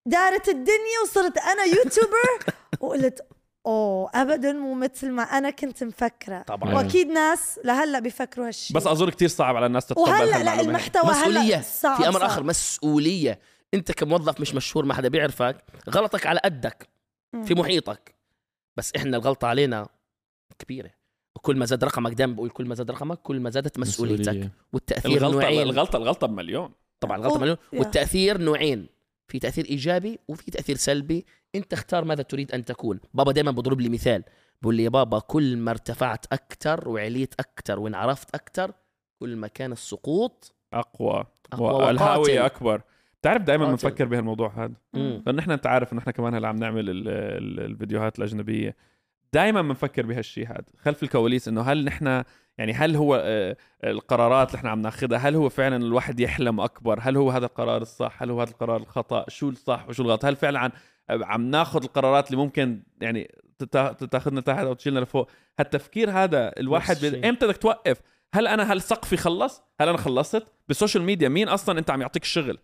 دارت الدنيا وصرت أنا يوتيوبر وقلت أوه ابدا مو مثل ما أنا كنت مفكرة. طبعا. وأكيد ناس لهلأ بيفكروا هالشيء بس أظن كتير صعب على الناس تتقبل وهلأ لا. المحتوى مسؤولية. هلا صعب في أمر صعب. آخر مسؤولية. أنت كموظف مش مشهور ما حدا بيعرفك غلطك على قدك. في محيطك. بس إحنا الغلطة علينا كبيرة. وكل ما زاد رقمك دائما بقول كل ما زاد رقمك كل ما زادت مسؤوليتك. مسؤولية. والتأثير الغلطة نوعين. الغلطة الغلطة بمليون. طبعا الغلطة أوه، مليون يا. والتأثير نوعين. في تأثير إيجابي وفي تأثير سلبي. انت اختار ماذا تريد أن تكون. بابا دائما بضرب لي مثال. بقول لي يا بابا كل ما ارتفعت أكثر وعليت أكثر وانعرفت أكثر كل ما كان السقوط أقوى. أقوى والهاويه. أكبر. بتعرف دائما. بنفكر بهالموضوع هذا مم. لأن إحنا أنت عارف انه إحنا كمان هلأ عم نعمل ال ال الفيديوهات الأجنبية. دائما بنفكر بهالشيء هذا خلف الكواليس إنه هل نحن يعني هل هو آه، القرارات اللي إحنا عم ناخذها هل هو فعلا الواحد يحلم أكبر؟ هل هو هذا القرار الصح؟ هل هو هذا القرار الخطأ؟ شو الصح وشو الغلط؟ هل فعلا عم ناخذ القرارات اللي ممكن يعني تاخذنا تحت أو تشيلنا لفوق. هالتفكير هذا الواحد. الشيء. إمتى بدك توقف؟ هل أنا هل سقفي خلص هل أنا خلصت؟ بالسوشيال ميديا مين أصلا أنت عم يعطيك الشغل؟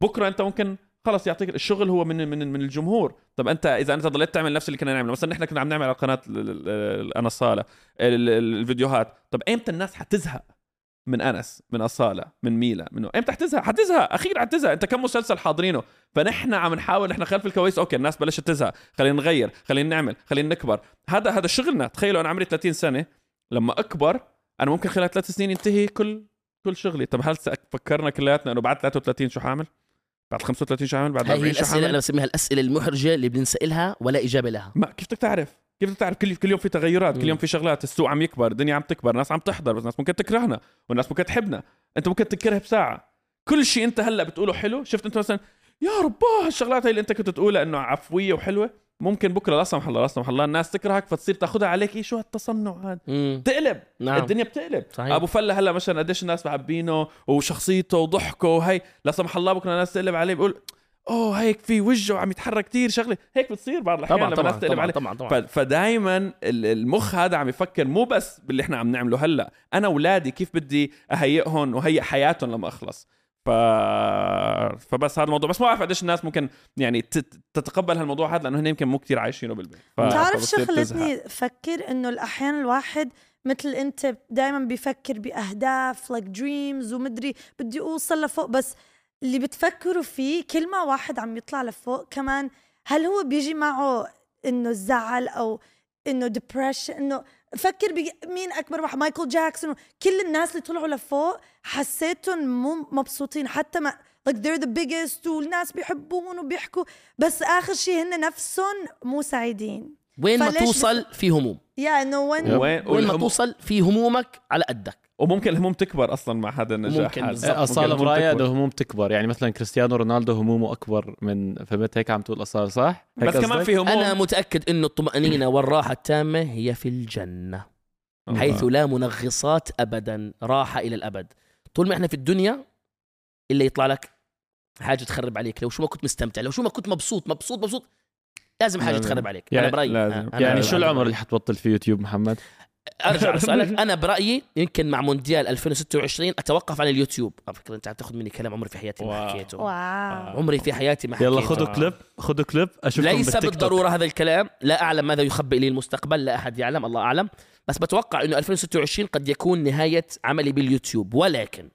بكرة أنت ممكن خلص يعطيك الشغل هو من من من الجمهور. طب أنت إذا أنت ضليت تعمل نفس اللي كنا نعمله مثلا نحن كنا عم نعمل على قناة أنا الصاله ال- الفيديوهات. طب إمتى الناس حتزهق؟ من أنس من أصالة من ميلا منه إمتى حتزهق حتزهق أخيرا حتزهق أنت كم مسلسل حاضرينه؟ فنحن عم نحاول نحن خلف الكواليس أوكي الناس بلشت تزهق خلينا نغير خلينا نعمل خلينا نكبر. هذا هذا شغلنا. تخيلوا أنا عمري 30 سنة لما أكبر أنا ممكن خلال ثلاث سنين ينتهي كل كل شغلي. طب هل فكرنا كلياتنا إنه بعد 33 شو حامل؟ بعد 35 شو حامل؟ بعد هاي هي 40 شو الأسئلة أنا حامل بسميها الأسئلة المحرجه اللي بنسالها ولا إجابة لها. ما كيف بدك تعرف؟ كيف بدك تعرف كل كل يوم في تغيرات؟ كل. يوم في شغلات السوق عم يكبر الدنيا عم تكبر ناس عم تحضر بس ناس ممكن تكرهنا والناس ممكن تحبنا. انت ممكن تكره بساعة. كل شيء انت هلأ بتقوله حلو شفت انت مثلا يا رباه الشغلات هي اللي انت كنت تقولها إنه عفوية وحلوة ممكن بكرة لا سمح الله لا سمح الله الناس تكرهك فتصير تاخذها عليك إيه شو هالتصنع هذا؟ مم. تقلب. نعم. الدنيا بتقلب. صحيح. أبو فله هلأ مثلا قديش الناس محبينه وشخصيته وضحكه وهي لا سمح الله بكرة الناس تقلب عليه بيقول أوه هيك في وجهه عم يتحرك كثير شغلة. هيك بتصير بعض الأحيان طبعا لما طبعا الناس تقلب طبعا عليه. طبعا, طبعا. فدائما المخ هذا عم يفكر مو بس باللي إحنا عم نعمله هلأ أنا اولادي كيف بدي أهيئهم وهيئ حياتهم لما أخلص. ف... فبس هذا الموضوع. بس ما بعرف قديش الناس ممكن يعني تت- تتقبل هالموضوع هذا لأنه هن يمكن مو كتير عايشينه بالبيت. ف... بتعرف شو. خلتني أفكر إنه الأحيان الواحد مثل أنت دائما بيفكر بأهداف like dreams ومدري بدي أوصل لفوق بس اللي بتفكروا فيه كل ما واحد عم يطلع لفوق كمان هل هو بيجي معه إنه الزعل أو إنه depression إنه فكر بمين أكبر واحد مايكل جاكسون كل الناس اللي طلعوا لفوق حسيتهم مو مبسوطين حتى ما like they're the biggest والناس بيحبون وبيحكوا بس آخر شيء هن نفسهم مو سعيدين. وين ما توصل في هموم؟ يا إنه وين وين وين ما توصل في همومك على قدك. وممكن الهموم تكبر أصلا مع هذا النجاح ممكن برايا تكبر. ده هموم تكبر يعني مثلا كريستيانو رونالدو همومه أكبر من فهمت هيك عم تقول اصاله صح؟ هيك بس كمان؟ في هموم أنا متأكد إنه الطمأنينة والراحة التامة هي في الجنة الله. حيث لا منغصات ابدا راحة إلى الأبد طول ما إحنا في الدنيا إلا يطلع لك حاجة تخرب عليك لو شو ما كنت مستمتع لو شو ما كنت مبسوط مبسوط مبسوط لازم حاجة. تخرب عليك يعني أنا برايي يعني برأيي. شو العمر اللي حتبطل فيه يوتيوب محمد؟ أرجع أسألك. أنا برأيي يمكن مع مونديال 2026 أتوقف عن اليوتيوب. على فكرة أنت عم تاخذ مني كلام عمري في حياتي ما واو. حكيته. واو. عمري في حياتي ما حكيته. يلا خذوا كليب خذوا كليب. أشوفكم ليس. بالضرورة هذا الكلام. لا أعلم ماذا يخبئ لي المستقبل. لا أحد يعلم الله أعلم. بس بتوقع إنه 2026 قد يكون نهاية عملي باليوتيوب. ولكن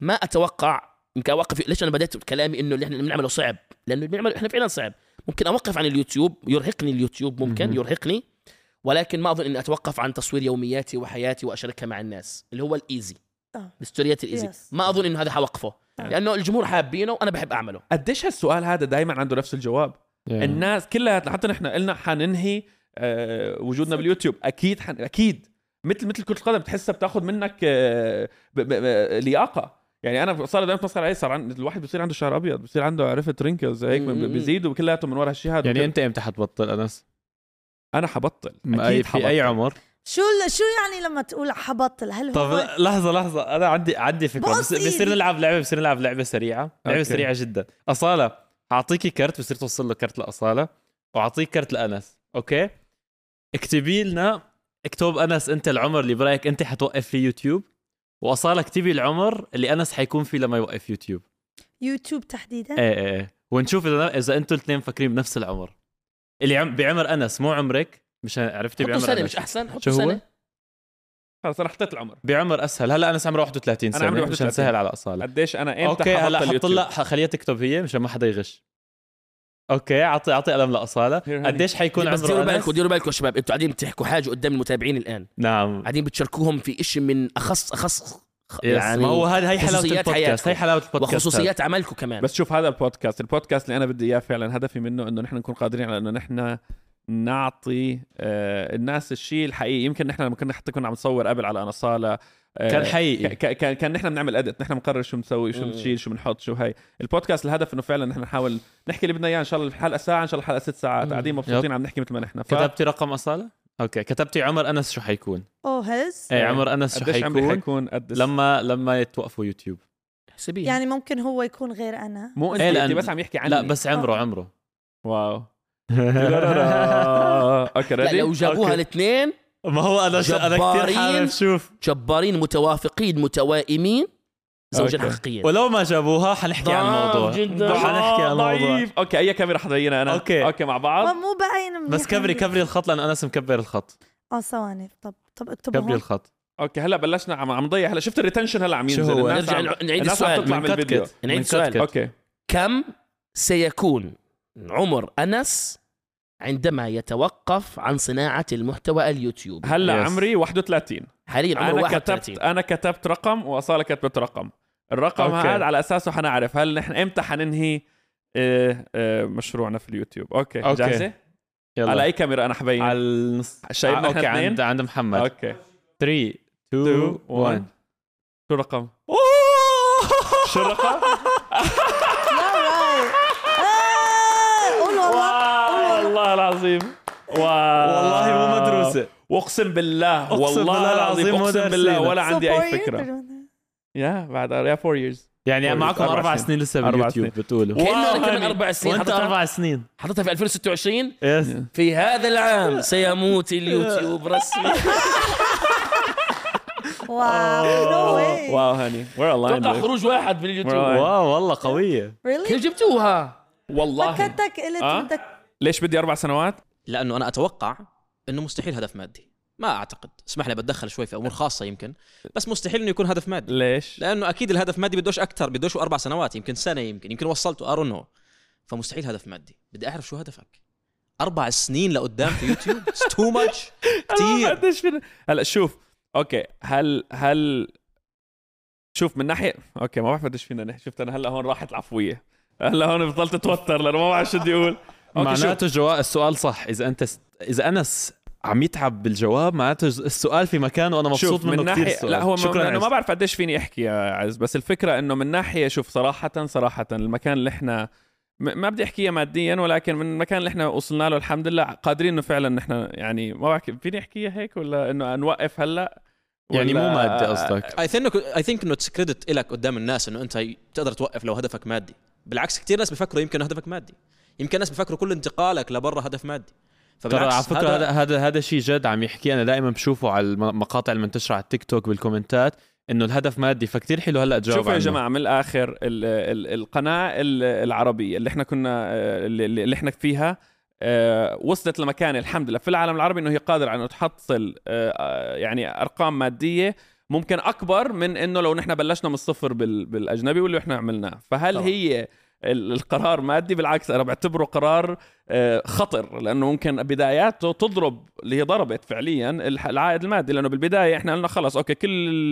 ما أتوقع يمكن أوقف ليش أنا بدأت بكلامي إنه اللي إحنا بنعمله صعب؟ لأنه بنعمله إحنا فعلا صعب. ممكن أوقف عن اليوتيوب. يرهقني اليوتيوب ممكن. يرهقني. ولكن ما أظن إني أتوقف عن تصوير يومياتي وحياتي وأشاركها مع الناس اللي هو ال easy. آه. الستوريات ال easy. Yes. ما أظن إنه هذا حوقفه. لأنه الجمهور حابينه وأنا بحب أعمله. قديش هالسؤال هذا دائما عنده نفس الجواب؟ يعني. الناس كلها حتى نحن قلنا حننهي آه، وجودنا باليوتيوب. أكيد حن... أكيد. مثل مثل كرة القدم بتحسها بتاخذ منك آه، ب... ب... ب... لياقة. يعني أنا صار دائما بتمسخر عليه صار عند الواحد بصير عنده شعر أبيض بصير عنده عرفت wrinkles هيك م. بيزيدوا كلياته من ورا هالشيء هذا. يعني أنت إمتى حتبطل أنس؟ أنا حبطل. أكيد أي في أي. عمر؟ شو شو يعني لما تقول حبطل؟ هل طب هو لحظة لحظة. أنا عندي عندي فكرة. بس. بصير نلعب لعبه بصير نلعب لعبة سريعة. لعبة okay. سريعة جدا. أصالة اعطيكي كرت بصير توصل له كرت لأصالة. وأعطيك كرت لأنس. okay؟ اكتبي لنا اكتب أنس أنت العمر اللي برأيك أنت حتوقف فيه يوتيوب. وأصالة اكتبي العمر اللي أنس حيكون فيه لما يوقف يوتيوب. يوتيوب تحديدا؟ إيه إيه إيه. ونشوف اذا إذا أنتوا الاثنين مفكرين بنفس العمر. اللي عم بعمر أنس مو عمرك؟ مش عرفتي بعمر سنه أنس. مش أحسن؟ شو حطوا هو؟ سنه خلص أنا حطيت العمر. بعمر أسهل. هلا أنس عمره 31 سنه أنا عمري مشان 31. نسهل على أصالة. قديش أنا إمتى okay هلا حط لها خليها تكتب هي مشان ما حدا يغش. أوكي اعطي اعطي قلم لأصالة. قديش حيكون بس ديروا عمره بالكم ديروا بالكم يا شباب. أنتوا قاعدين بتحكوا حاجة قدام المتابعين الآن. نعم. قاعدين بتشاركوهم في إشي من اخص اخص يعني ما هو هذا هي حلاوة البودكاست. هي حلاوة البودكاست. وخصوصيات عملكم كمان. بس شوف هذا البودكاست البودكاست اللي أنا بدي إياه فعلا هدفي منه إنه نحن نكون قادرين على إنه نحن نعطي آه الناس الشيء الحقيقي. يمكن نحن لما كنا حتى كنا عم نصور قبل على أنا آه كان حقيقي. ك- ك- كان نحن بنعمل edit نحن بنقرر شو بنسوي شو. بنشيل شو بنحط شو هي البودكاست الهدف إنه فعلا نحن نحاول نحكي اللي بدنا إياه إن شاء الله الحلقة ساعة إن شاء الله الحلقة ست ساعات. قاعدين مبسوطين عم نحكي مثل ما نحن. ف... كتبتي رقم أصالة؟ okay. كتبتي عمر أنس شو حيكون؟ أوه هز. إيه عمر أنس شو قديش عمري حيكون؟ حيكون؟ قد لما لما يتوقفوا يوتيوب. حسبيه يعني ممكن هو يكون غير أنا. مو أنت إيه، أنت لأن- بس عم يحكي عني. لا بس عمره عمره. واو. أوكي لا ريدي لو جابوها أوكي. الاثنين ما هو أنا ش... أنا كثير جبارين. حابب شوف جبارين متوافقين متوائمين. زوجين أوكي. حقيقيين. ولو ما جابوها حنحكي عن الموضوع. جداً. حنحكي عن الموضوع. ضعيف أوكي أي كاميرا حضينا أنا. أوكي. أوكي مع بعض. مو باين منيح بس كبري. كبري الخط لأنه أنس مكبر الخط. آه ثواني. طب طب اكتب كبري الخط. okay هلا بلشنا عم عم نضيع. هلا شفت ال retention هلا عم شو ينزل. هو؟ الناس نرجع عم... نع- نعيد الناس السؤال. تطلع من من الفيديو كتكت. نعيد من السؤال. أوكي. كم سيكون عمر أنس عندما يتوقف عن صناعة المحتوى اليوتيوب هلا Yes. عمري 31 حاليا عمره أنا 31 كتبت أنا كتبت رقم وأصالة كتبت رقم. الرقم okay. هذا على أساسه حنعرف. هل نحن إمتى حننهي آه، آه، مشروعنا في اليوتيوب؟ okay, okay. جاهزة؟ يلا. على أي كاميرا أنا حبين؟ على النص. شايفنا آه، okay عند اثنين؟ عند محمد. okay. 3 2 1 شو الرقم؟ شو الرقم؟ والله. العظيم. والله مو مدروسه واقسم بالله والله بالله العظيم أقسم بالله. ولا عندي أي. فكرة. يا بعد يا فور ييرز يعني أربع معكم أربع سنين. سنين. لسه باليوتيوب. بتقولوا كأنه كمان هني. أربع سنين. وأنت حطيتها أربع سنين. حطيتها في 2026 يس في هذا العام سيموت اليوتيوب رسمي. واو. واو هاني وير توقع الاين خروج واحد من اليوتيوب. واو والله قوية. ريلي كيف جبتوها؟ والله. فكرتك قلت آه؟ بدك ليش بدي أربع سنوات؟ لأنه أنا أتوقع إنه مستحيل هدف مادي. ما أعتقد. اسمح لي بتدخل شوي في أمور خاصة يمكن. بس مستحيل إنه يكون هدف مادي. ليش؟ لأنه أكيد الهدف مادي بدوش أكثر بدوش أربع سنوات يمكن سنة يمكن. يمكن وصلته ارون نو فمستحيل هدف مادي. بدي أعرف شو هدفك. أربع سنين لقدام في يوتيوب؟ تو ماتش كثير قديش فينا هلا شوف أوكي. هل هل شوف من ناحيه أوكي ما بعرف قديش فينا نحكي. شفت أنا هلا هون راحت العفوية. هلا هون بطلت أتوتر لأنه ما بعرف شو بدي أقول. معناته جواب السؤال صح. إذا أنت. إذا انس عم يتعب بالجواب معناته السؤال في مكانه وأنا مبسوط شوف منه من كثير ناحيه السؤال. لا هو شكرا أنا. ما بعرف قديش فيني أحكي يا عز بس الفكرة إنه من ناحية شوف صراحة صراحة المكان اللي إحنا ما بدي احكيها ماديا ولكن من المكان اللي إحنا وصلنا له الحمد لله قادرين إنه فعلا نحن يعني ما بعرف فيني أحكيها هيك ولا إنه نوقف هلأ؟ يعني مو مادي قصدك؟ I think I think إنه credit لك قدام الناس إنه أنت تقدر توقف لو هدفك مادي. بالعكس كثير ناس بيفكروا يمكن هدفك مادي. يمكن ناس بيفكروا كل انتقالك لبرا هدف مادي. ترى على فكرة هذا هذا هذا شيء جد عم يحكي أنا دائما بشوفه على المقاطع المنتشره على التيك توك بالكومنتات إنه الهدف مادي فكتير حلو هلأ تجاوب شوفوا يا. جماعة من الآخر ال ال القناة ال- العربية اللي إحنا كنا آه، اللي, إحنا فيها آه، وصلت لمكان الحمد لله في العالم العربي إنه هي قادرة على إنه تحصل آه، يعني أرقام مادية ممكن أكبر من إنه لو نحن بلشنا من الصفر بال- بالأجنبي واللي إحنا عملناه فهل طبعا. هي القرار مادي بالعكس أنا بعتبره قرار آه، خطر لأنه ممكن بداياته تضرب اللي هي ضربت فعليا العائد المادي لأنه بالبداية إحنا قلنا خلص أوكي كل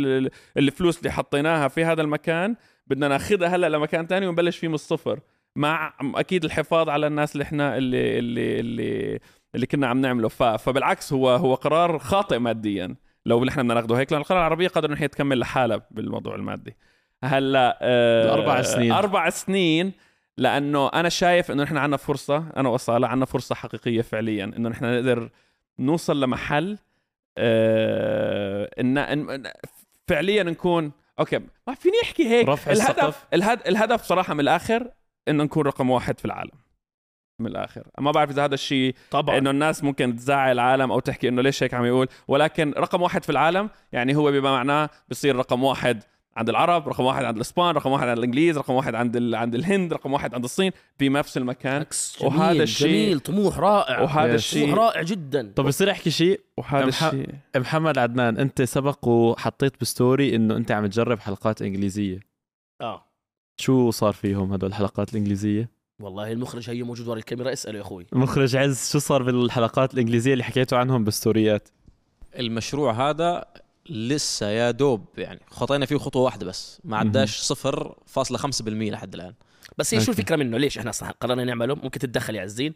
ال- الفلوس اللي حطيناها في هذا المكان بدنا ناخذها هلأ لمكان تاني ونبلش فيه من الصفر مع أكيد الحفاظ على الناس اللي إحنا اللي اللي اللي, اللي كنا عم نعمله. فبالعكس هو هو قرار خاطئ ماديا. لو نحن بدنا ناخذه هيك لأن القناه العربية قادره ان هي تكمل لحالها بالموضوع المادي. هلا آه أربع سنين. أربع سنين لأنه أنا شايف إنه نحن عندنا فرصة أنا وصالة عندنا فرصة حقيقية فعليا إنه نحن نقدر نوصل لمحل آه ان إن- فعليا نكون أوكي ما فيني أحكي هيك رفع الهدف السقف. الهدف الهدف صراحة من الآخر إنه نكون رقم واحد في العالم من الآخر ما بعرف إذا هذا الشيء طبعا إنه الناس ممكن تزعل العالم أو تحكي إنه ليش هيك عم يقول ولكن رقم واحد في العالم يعني هو بما معناه بصير رقم واحد عند العرب رقم واحد عند الإسبان رقم واحد عند الإنجليز رقم واحد عند ال... عند الهند رقم واحد عند الصين بنفس المكان. جميل وهذا الشيء- جميل طموح رائع. وهذا Yes. الشيء. طموح رائع جدا. طب بصير أحكي شيء؟ وهذا مح- الشيء. محمد عدنان أنت سبق وحطيت بستوري إنه أنت عم تجرب حلقات إنجليزية. آه. شو صار فيهم هدول الحلقات الإنجليزية؟ والله المخرج هي موجود ورا الكاميرا اسأله يا أخوي. مخرج عز شو صار بالحلقات الإنجليزية اللي حكيتوا عنهم بالستوريات المشروع هذا لسه يا دوب يعني خطينا فيه خطوة واحدة بس ما عداش صفر فاصلة خمسة بالمية لحد الآن. بس هي شو. الفكرة منه؟ ليش إحنا أصلا قررنا نعمله؟ ممكن تتدخل يا عزين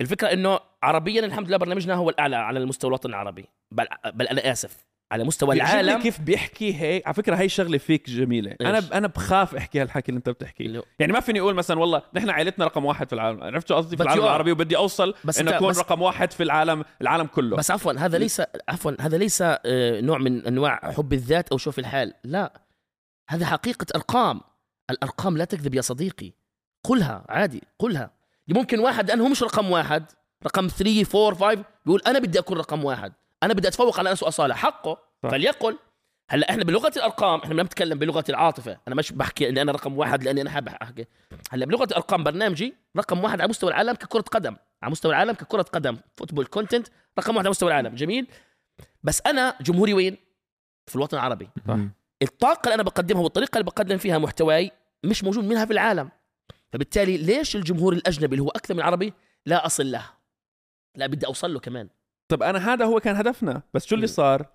الفكرة إنه عربيا الحمد لله برنامجنا هو الأعلى على المستوى الوطني العربي. بل, بل أنا آسف. على مستوى العالم. كيف بيحكي هيك على فكرة هي شغلة فيك جميلة. أنا إيش؟ أنا بخاف أحكي هالحكي اللي أنت بتحكيه هو- يعني ما فيني أقول مثلا والله نحن عائلتنا رقم واحد في العالم. عرفت شو قصدي؟ في العالم. العربي. وبدي أوصل بس أنت- أكون بس- رقم واحد في العالم العالم كله. بس عفوا هذا ليس عفوا هذا ليس آه، نوع من أنواع حب الذات أو شوف الحال. لا. هذا حقيقة أرقام. الأرقام لا تكذب يا صديقي. قلها عادي قلها. ممكن واحد لأنه هو مش رقم واحد. رقم 3 4 5 بيقول أنا بدي أكون رقم واحد. أنا بدي أتفوق على أنس وأصالة. حقه. صح. فليقل. هلأ إحنا بلغة الأرقام إحنا ما بنتكلم بلغة العاطفة. أنا مش بحكي إني أنا رقم واحد لأني أنا حابب أحكي. هلأ بلغة الأرقام برنامجي رقم واحد على مستوى العالم ككرة قدم. على مستوى العالم ككرة قدم. football content رقم واحد على مستوى العالم. جميل. بس أنا جمهوري وين؟ في الوطن العربي. صح. الطاقة اللي أنا بقدمها والطريقة اللي بقدم فيها محتواي مش موجود منها في العالم. فبالتالي ليش الجمهور الأجنبي اللي هو أكثر من العربي لا أصل له؟ لا بدي أوصل له كمان. طب أنا هذا هو كان هدفنا بس شو اللي صار؟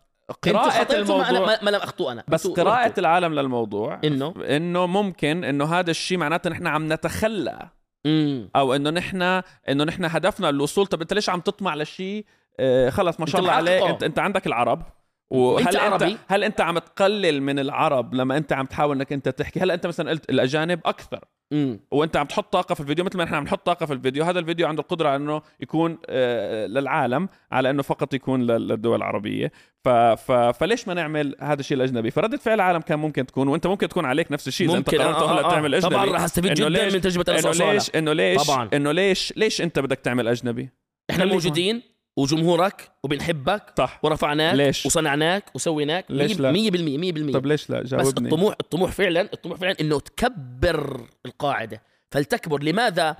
قراءة خطيتوا ما, أنا الموضوع ما, لم أخطو أنا. بس قراءة. العالم للموضوع إنه؟ إنه ممكن إنه هذا الشيء معناته نحن عم نتخلى. امم أو إنه نحن إنه نحن هدفنا الوصول. طب أنت ليش عم تطمع لشيء؟ آه خلص ما شاء أنت الله عليك. انت أنت عندك العرب. وهل عربي. انت هل أنت عم تقلل من العرب لما أنت عم تحاول إنك أنت تحكي؟ هلا أنت مثلا قلت الأجانب أكثر. امم وانت عم تحط طاقة في الفيديو مثل ما نحن عم نحط طاقة في الفيديو هذا الفيديو عنده القدرة على انه يكون آه، للعالم على انه فقط يكون لل- للدول العربية ف... ف... فليش ما نعمل هذا الشيء الاجنبي فردة فعل العالم كان ممكن تكون وانت ممكن تكون عليك نفس الشيء إذا انت قررت آه، هلا آه، آه. تعمل أجنبي طبعا راح أستفيد جدا ليش- من تجربة إنه. ليش إنه ليش طبعاً. إنه ليش ليش أنت بدك تعمل أجنبي إحنا موجودين وجمهورك وبنحبك صح. ورفعناك ليش؟ وصنعناك وسويناك. ليش لا؟ 100% 100% طب ليش لا؟ بس جاوبني. الطموح الطموح فعلا الطموح فعلا إنه تكبر القاعدة. فلتكبر. لماذا؟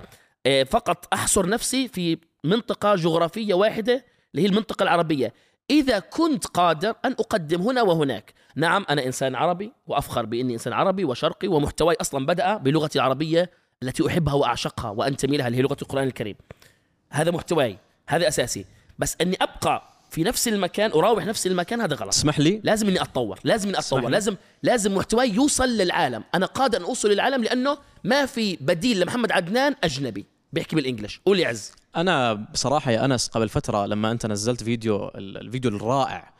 آه، فقط أحصر نفسي في منطقة جغرافية واحدة اللي هي المنطقة العربية. إذا كنت قادر أن أقدم هنا وهناك. نعم أنا إنسان عربي وأفخر بإني إنسان عربي وشرقي ومحتواي أصلا بدأ بلغتي العربية التي أحبها وأعشقها وأنتمي لها اللي هي لغة القرآن الكريم. هذا محتواي. هذا أساسي. بس إني أبقى في نفس المكان أراوح نفس المكان هذا غلط. اسمح لي. لازم إني أتطور لازم إني أتطور. لازم لازم محتواي يوصل للعالم. أنا قادر أن أوصل للعالم لأنه ما في بديل لمحمد عدنان أجنبي بيحكي بالانجلش قول يا عز. أنا بصراحة يا أنس قبل فترة لما أنت نزلت فيديو ال- الفيديو الرائع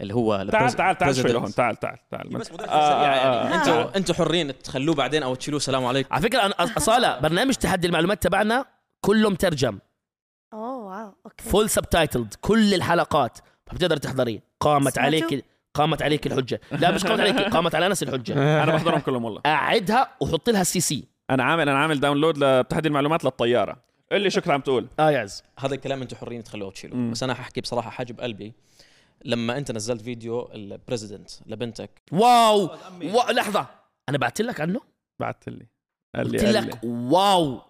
اللي هو تعال تعال تعال شوي. لهون تعال تعال تعال. بس آه، سريعة آه، يعني. آه. أنتوا أنتوا حرين تخلوه بعدين أو تشيلوه. سلام عليكم. على فكرة أنا أصالة برنامج تحدي المعلومات تبعنا كله مترجم واو okay. Full subtitled كل الحلقات. فبتقدر تحضريه قامت؟ عليك قامت عليك الحجة. لا مش قامت عليك قامت على انس الحجة. أنا بحضرهم كلهم والله. أعدها وحط لها ال CC أنا عامل أنا عامل download لتحدي المعلومات للطيارة. قل لي شو كنت عم تقول. آه يا عز هذا الكلام أنتوا حرين تخلوه تشيلوه. بس أنا حأحكي بصراحة حاجة بقلبي. لما أنت نزلت فيديو ال president لبنتك. wow, wow. لحظة. أنا بعت لك عنه؟ بعثت لي. قال لي قلت لك لي. Wow.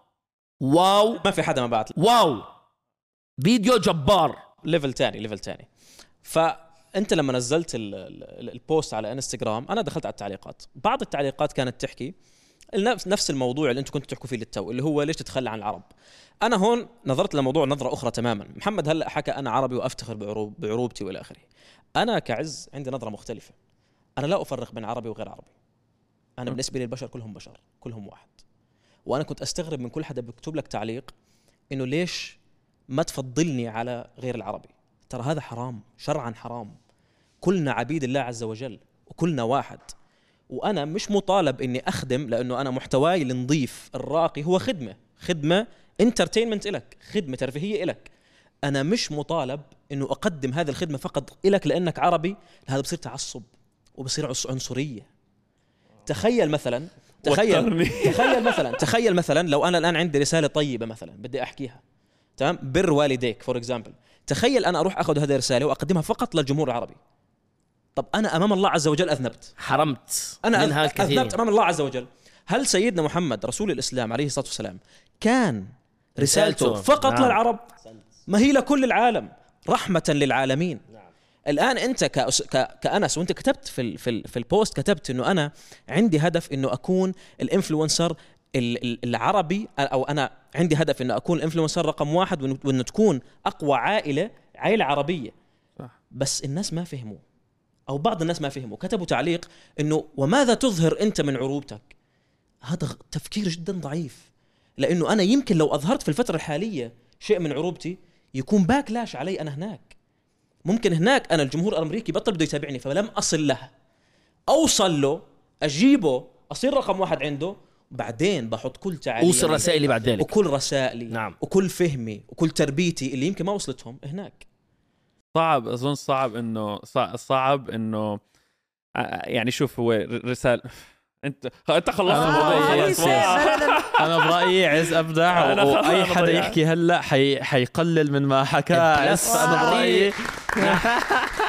Wow. ما في حدا ما بعت واو. فيديو جبار. level تاني level تاني. فأنت لما نزلت ال- ال- ال post على إنستغرام أنا دخلت على التعليقات. بعض التعليقات كانت تحكي نفس نفس الموضوع اللي أنتم كنتوا تحكوا فيه للتو اللي هو ليش تتخلى عن العرب. أنا هون نظرت للموضوع نظرة أخرى تماما. محمد هلأ حكى أنا عربي وأفتخر بعروب بعروبتي وإلى آخره. أنا كعز عندي نظرة مختلفة. أنا لا أفرق بين عربي وغير عربي. أنا بالنسبة لي البشر كلهم بشر كلهم واحد. وأنا كنت أستغرب من كل حدا بيكتب لك تعليق إنه ليش ما تفضلني على غير العربي. ترى هذا حرام شرعا حرام. كلنا عبيد الله عز وجل وكلنا واحد. وأنا مش مطالب إني أخدم لأنه أنا محتواي النظيف الراقي هو خدمة. خدمة انترتينمنت لك خدمة ترفيهية لك أنا مش مطالب إنه أقدم هذه الخدمة فقط لك لأنك عربي. هذا بصير تعصب وبصير عنصرية. تخيل مثلا تخيل. تخيل مثلا تخيل مثلا لو أنا الآن عندي رسالة طيبة مثلا بدي أحكيها. تمام؟ بر والديك for example تخيل أنا أروح أخذ هذه الرسالة وأقدمها فقط للجمهور العربي. طب أنا أمام الله عز وجل أذنبت. حرمت أنا منها الكثير. أذنبت أمام الله عز وجل. هل سيدنا محمد رسول الإسلام عليه الصلاة والسلام كان رسالته رسالته. فقط نعم. للعرب؟ ما هي لكل العالم. رحمة للعالمين. الآن أنت كأس... ك... كأنس وأنت كتبت في ال... في, ال... في ال post كتبت إنه أنا عندي هدف إنه أكون الانفلونسر ال- ال- العربي أو أنا عندي هدف انه أكون ال influencer رقم واحد وانه تكون أقوى عائلة عائلة عربية. صح. بس الناس ما فهموا أو بعض الناس ما فهموا كتبوا تعليق إنه وماذا تظهر أنت من عروبتك؟ هذا تفكير جدا ضعيف. لأنه أنا يمكن لو أظهرت في الفترة الحالية شيء من عروبتي يكون باكلاش علي أنا هناك. ممكن هناك أنا الجمهور الأمريكي بطل بده يتابعني فلم أصل له. أوصل له أجيبه أصير رقم واحد عنده بعدين بحط كل تعاليمي أوصل رسائلي بعد ذلك وكل رسائلي نعم. وكل فهمي وكل تربيتي اللي يمكن ما وصلتهم هناك صعب أظن صعب إنه صع- صعب إنه يعني شوف هو ر- رسالة انت انت خلصت آه، الموضوع. أنا برأيي عز أبدع وأي حدا. يحكي هلأ حي... حيقلل من ما حكاه. عز. أنا برأيي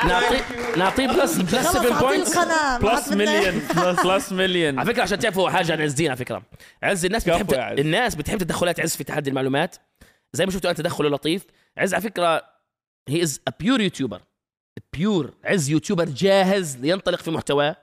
نعطيه نعطيه plus plus خلص 7 أعطيه points plus. مليون plus مليون على فكرة عشان تعرفوا حاجة عن عز الدين على فكرة. عز الناس بتحب. الناس بتحب تدخلات عز في تحدي المعلومات. زي ما شفتوا انت تدخله لطيف. عز على فكرة he is a pure YouTuber pure عز YouTuber جاهز لينطلق في محتواه.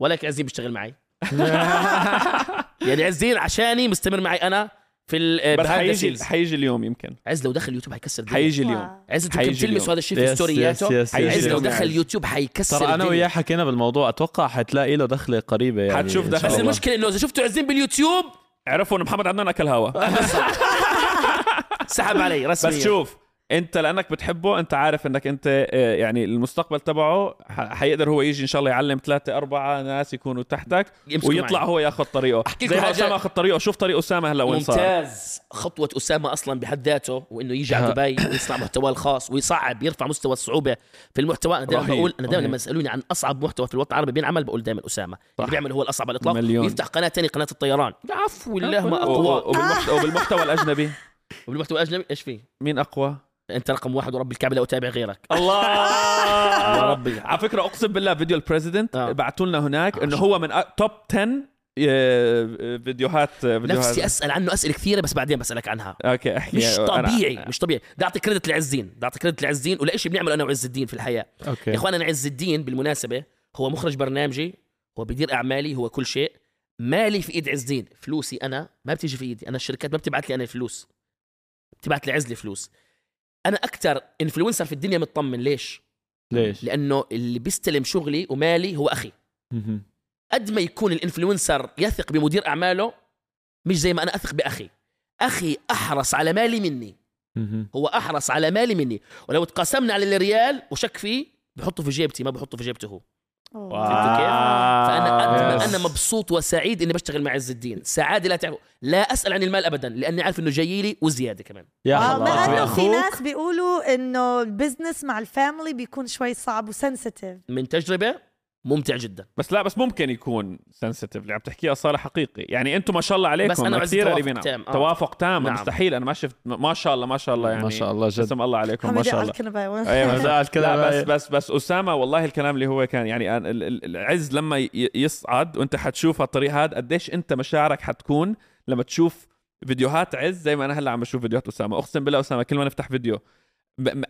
ولكن عز بيشتغل معي. يعني عز الدين عشاني مستمر معي أنا في ال بس حيجي. حيجي اليوم يمكن عز لو دخل يوتيوب حيكسر الدنيا حيجي اليوم. عز أنتوا حيجي كنتوا تلمسوا. هذا الشيء في story اته. عز لو دخل. يوتيوب حيكسر ترى أنا. وياه حكينا بالموضوع أتوقع حتلاقي له دخلة قريبة يعني حتشوف دخلة. بس. المشكلة إنه إذا شفتوا عزين باليوتيوب عرفوا انه محمد عدنان أكل هوا سحب علي رسميا بس شوف انت لانك بتحبه انت عارف انك انت آه، يعني المستقبل تبعه حيقدر هو يجي إن شاء الله يعلم ثلاثة أربعة ناس يكونوا تحتك ويطلع معي. هو ياخذ طريقه. أحكي زي ما أسامة أخذ طريقه. شوف طريق أسامة هلا وين صار. ممتاز. خطوة أسامة أصلا بحد ذاته وإنه يجي على دبي ويصنع محتواه الخاص ويصعب يرفع مستوى الصعوبة في المحتوى. أنا دائما بقول أنا دائما. لما يسألوني عن أصعب محتوى في الوطن العربي بينعمل بقول دائما أسامة. اللي بيعمل هو الأصعب على الإطلاق مليون. ويفتح قناة تانية قناة الطيران. عفو الله ما أقوى. وبالمحتوى, الأجنبي. وبالمحتوى الأجنبي إيش فيه؟ مين أقوى؟ انت رقم واحد ورب الكعبة لا أتابع غيرك. الله. يا ربي. على فكرة أقسم بالله فيديو ال president آه. بعثوا لنا هناك إنه هو من top 10 آه، فيديوهات فيديوهات. نفسي أسأل عنه أسئلة كثيرة بس بعدين بسألك عنها. أوكي. احكي مش أنا- طبيعي مش طبيعي. بدي أعطي credit لعز الدين بدي أعطي credit لعز الدين ولا شيء بنعمله أنا وعز الدين في الحياة. يا أوكي اخوان أنا عز الدين بالمناسبة هو مخرج برنامجي هو بيدير أعمالي هو كل شيء. مالي في إيد عز الدين. فلوسي أنا ما بتيجي في إيدي. أنا الشركات ما بتبعت لي أنا الفلوس. بتبعت لي عز لي فلوس. أنا أكثر influencer في الدنيا مطمن. ليش؟ ليش؟ لأنه اللي بيستلم شغلي ومالي هو أخي. قد ما يكون ال influencer يثق بمدير أعماله مش زي ما أنا أثق بأخي. أخي أحرص على مالي مني. هو أحرص على مالي مني. ولو تقاسمنا على الريال وشك فيه بحطه في جيبتي ما بحطه في جيبته هو. فهمتوا كيف؟ فأنا. أنا مبسوط وسعيد إني بشتغل مع عز الدين. سعادة لا تعرف لا أسأل عن المال ابدا لأني عارف إنه جاي لي وزيادة كمان. يا آه، الله مع انه في ناس بيقولوا إنه ال business مع ال family بيكون شوي صعب و sensitive من تجربة؟ ممتع جدا. بس لا بس ممكن يكون sensitive اللي عم تحكيه صار حقيقي. يعني أنتم ما شاء الله عليكم. بس أنا وعز كثير توافق تام، آه. توافق تام. نعم. مستحيل. أنا ما شفت ما شاء الله ما شاء الله يعني. ما شاء الله جد. اسم الله عليكم ما شاء الله؟ أيوه زعل لا بس بس بس أسامة والله الكلام اللي هو كان يعني أنا ال- ال- العز لما ي- يصعد وأنت حتشوف هالطريق هذا قديش أنت مشاعرك حتكون لما تشوف فيديوهات عز زي ما أنا هلأ عم بشوف فيديوهات أسامة. أقسم بالله أسامة كل ما نفتح فيديو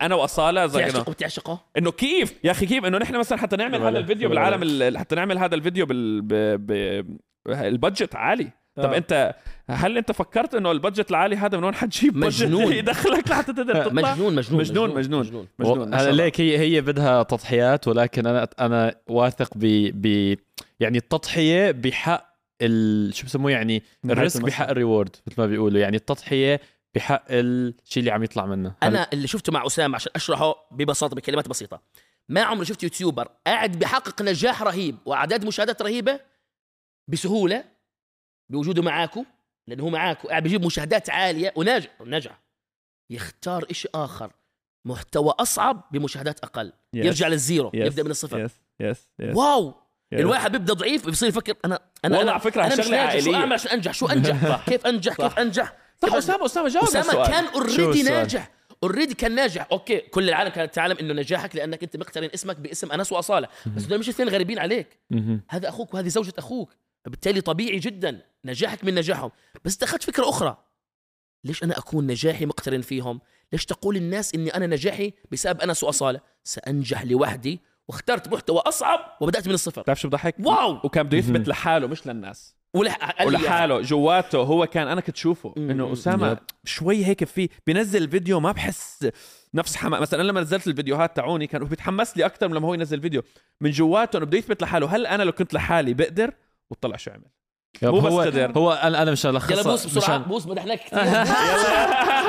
أنا وأصالة زي إنه- بتعشقه بتعشقه إنه كيف يا أخي كيف إنه نحن مثلا حتى نعمل هذا الفيديو. بالعالم ال- حتى نعمل هذا الفيديو بال ب... البادجت عالي طب آه. أنت هل أنت فكرت إنه البادجت العالي هذا من وين حتجيب مجنون. يدخلك لحتى تقدر تطلع مجنون مجنون مجنون مجنون مجنون هلا. ليك هي هي بدها تضحيات ولكن أنا أنا واثق ب ب يعني التضحية بحق ال... شو بسموه يعني ال risk. بحق ال reward مثل ما بيقولوا يعني التضحية بحق الشيء اللي عم يطلع منه. أنا اللي شفته مع أسامة عشان أشرحه ببساطة بكلمات بسيطة. ما عمري شفت YouTuber قاعد بحقق نجاح رهيب وأعداد مشاهدات رهيبة بسهولة بوجوده معاكو لأنه هو معاكو قاعد بيجيب مشاهدات عالية وناجح نجح. يختار إشي آخر محتوى أصعب بمشاهدات أقل. Yes. يرجع لل zero Yes. يبدأ من الصفر. yes yes yes wow! Yes. الواحد بيبدأ ضعيف بيصير يفكر أنا أنا والله أنا على أنا مش هالشغلة ناجح شو. أعمل؟ عشان أنجح شو أنجح؟ كيف أنجح؟ كيف أنجح؟ صح أسامة أسامة جاوب أسامة السؤال. كان already؟ ناجح already كان ناجح okay كل العالم كانت تعلم إنه نجاحك لأنك أنت مقترن اسمك باسم أنس وأصالة بس دول مش اثنين غريبين عليك. هذا أخوك وهذه زوجة أخوك فبالتالي طبيعي جدا نجاحك من نجاحهم بس أنت أخذت فكرة أخرى ليش أنا أكون نجاحي مقترن فيهم ليش تقول الناس إني أنا نجاحي بسبب أنس وأصالة سأنجح لوحدي واخترت محتوى أصعب وبدأت من الصفر بتعرف شو بضحك؟ واو وكان بده. يثبت لحاله مش للناس. ولحاله جواته هو كان أنا كنت شوفه. إنه أسامة يب. شوي هيك في بينزل الفيديو ما بحس نفس حما مثلا أنا لما نزلت الفيديوهات تاعوني كان هو بيتحمس لي أكثر من لما هو ينزل فيديو. من جواته انه بده يثبت لحاله هل أنا لو كنت لحالي بقدر؟ وطلع شو عمل؟ يب، مو بس هو قدر. هو أنا أنا مش يلا الخص بوس بسرعة مشان بوس مدحناك كثير.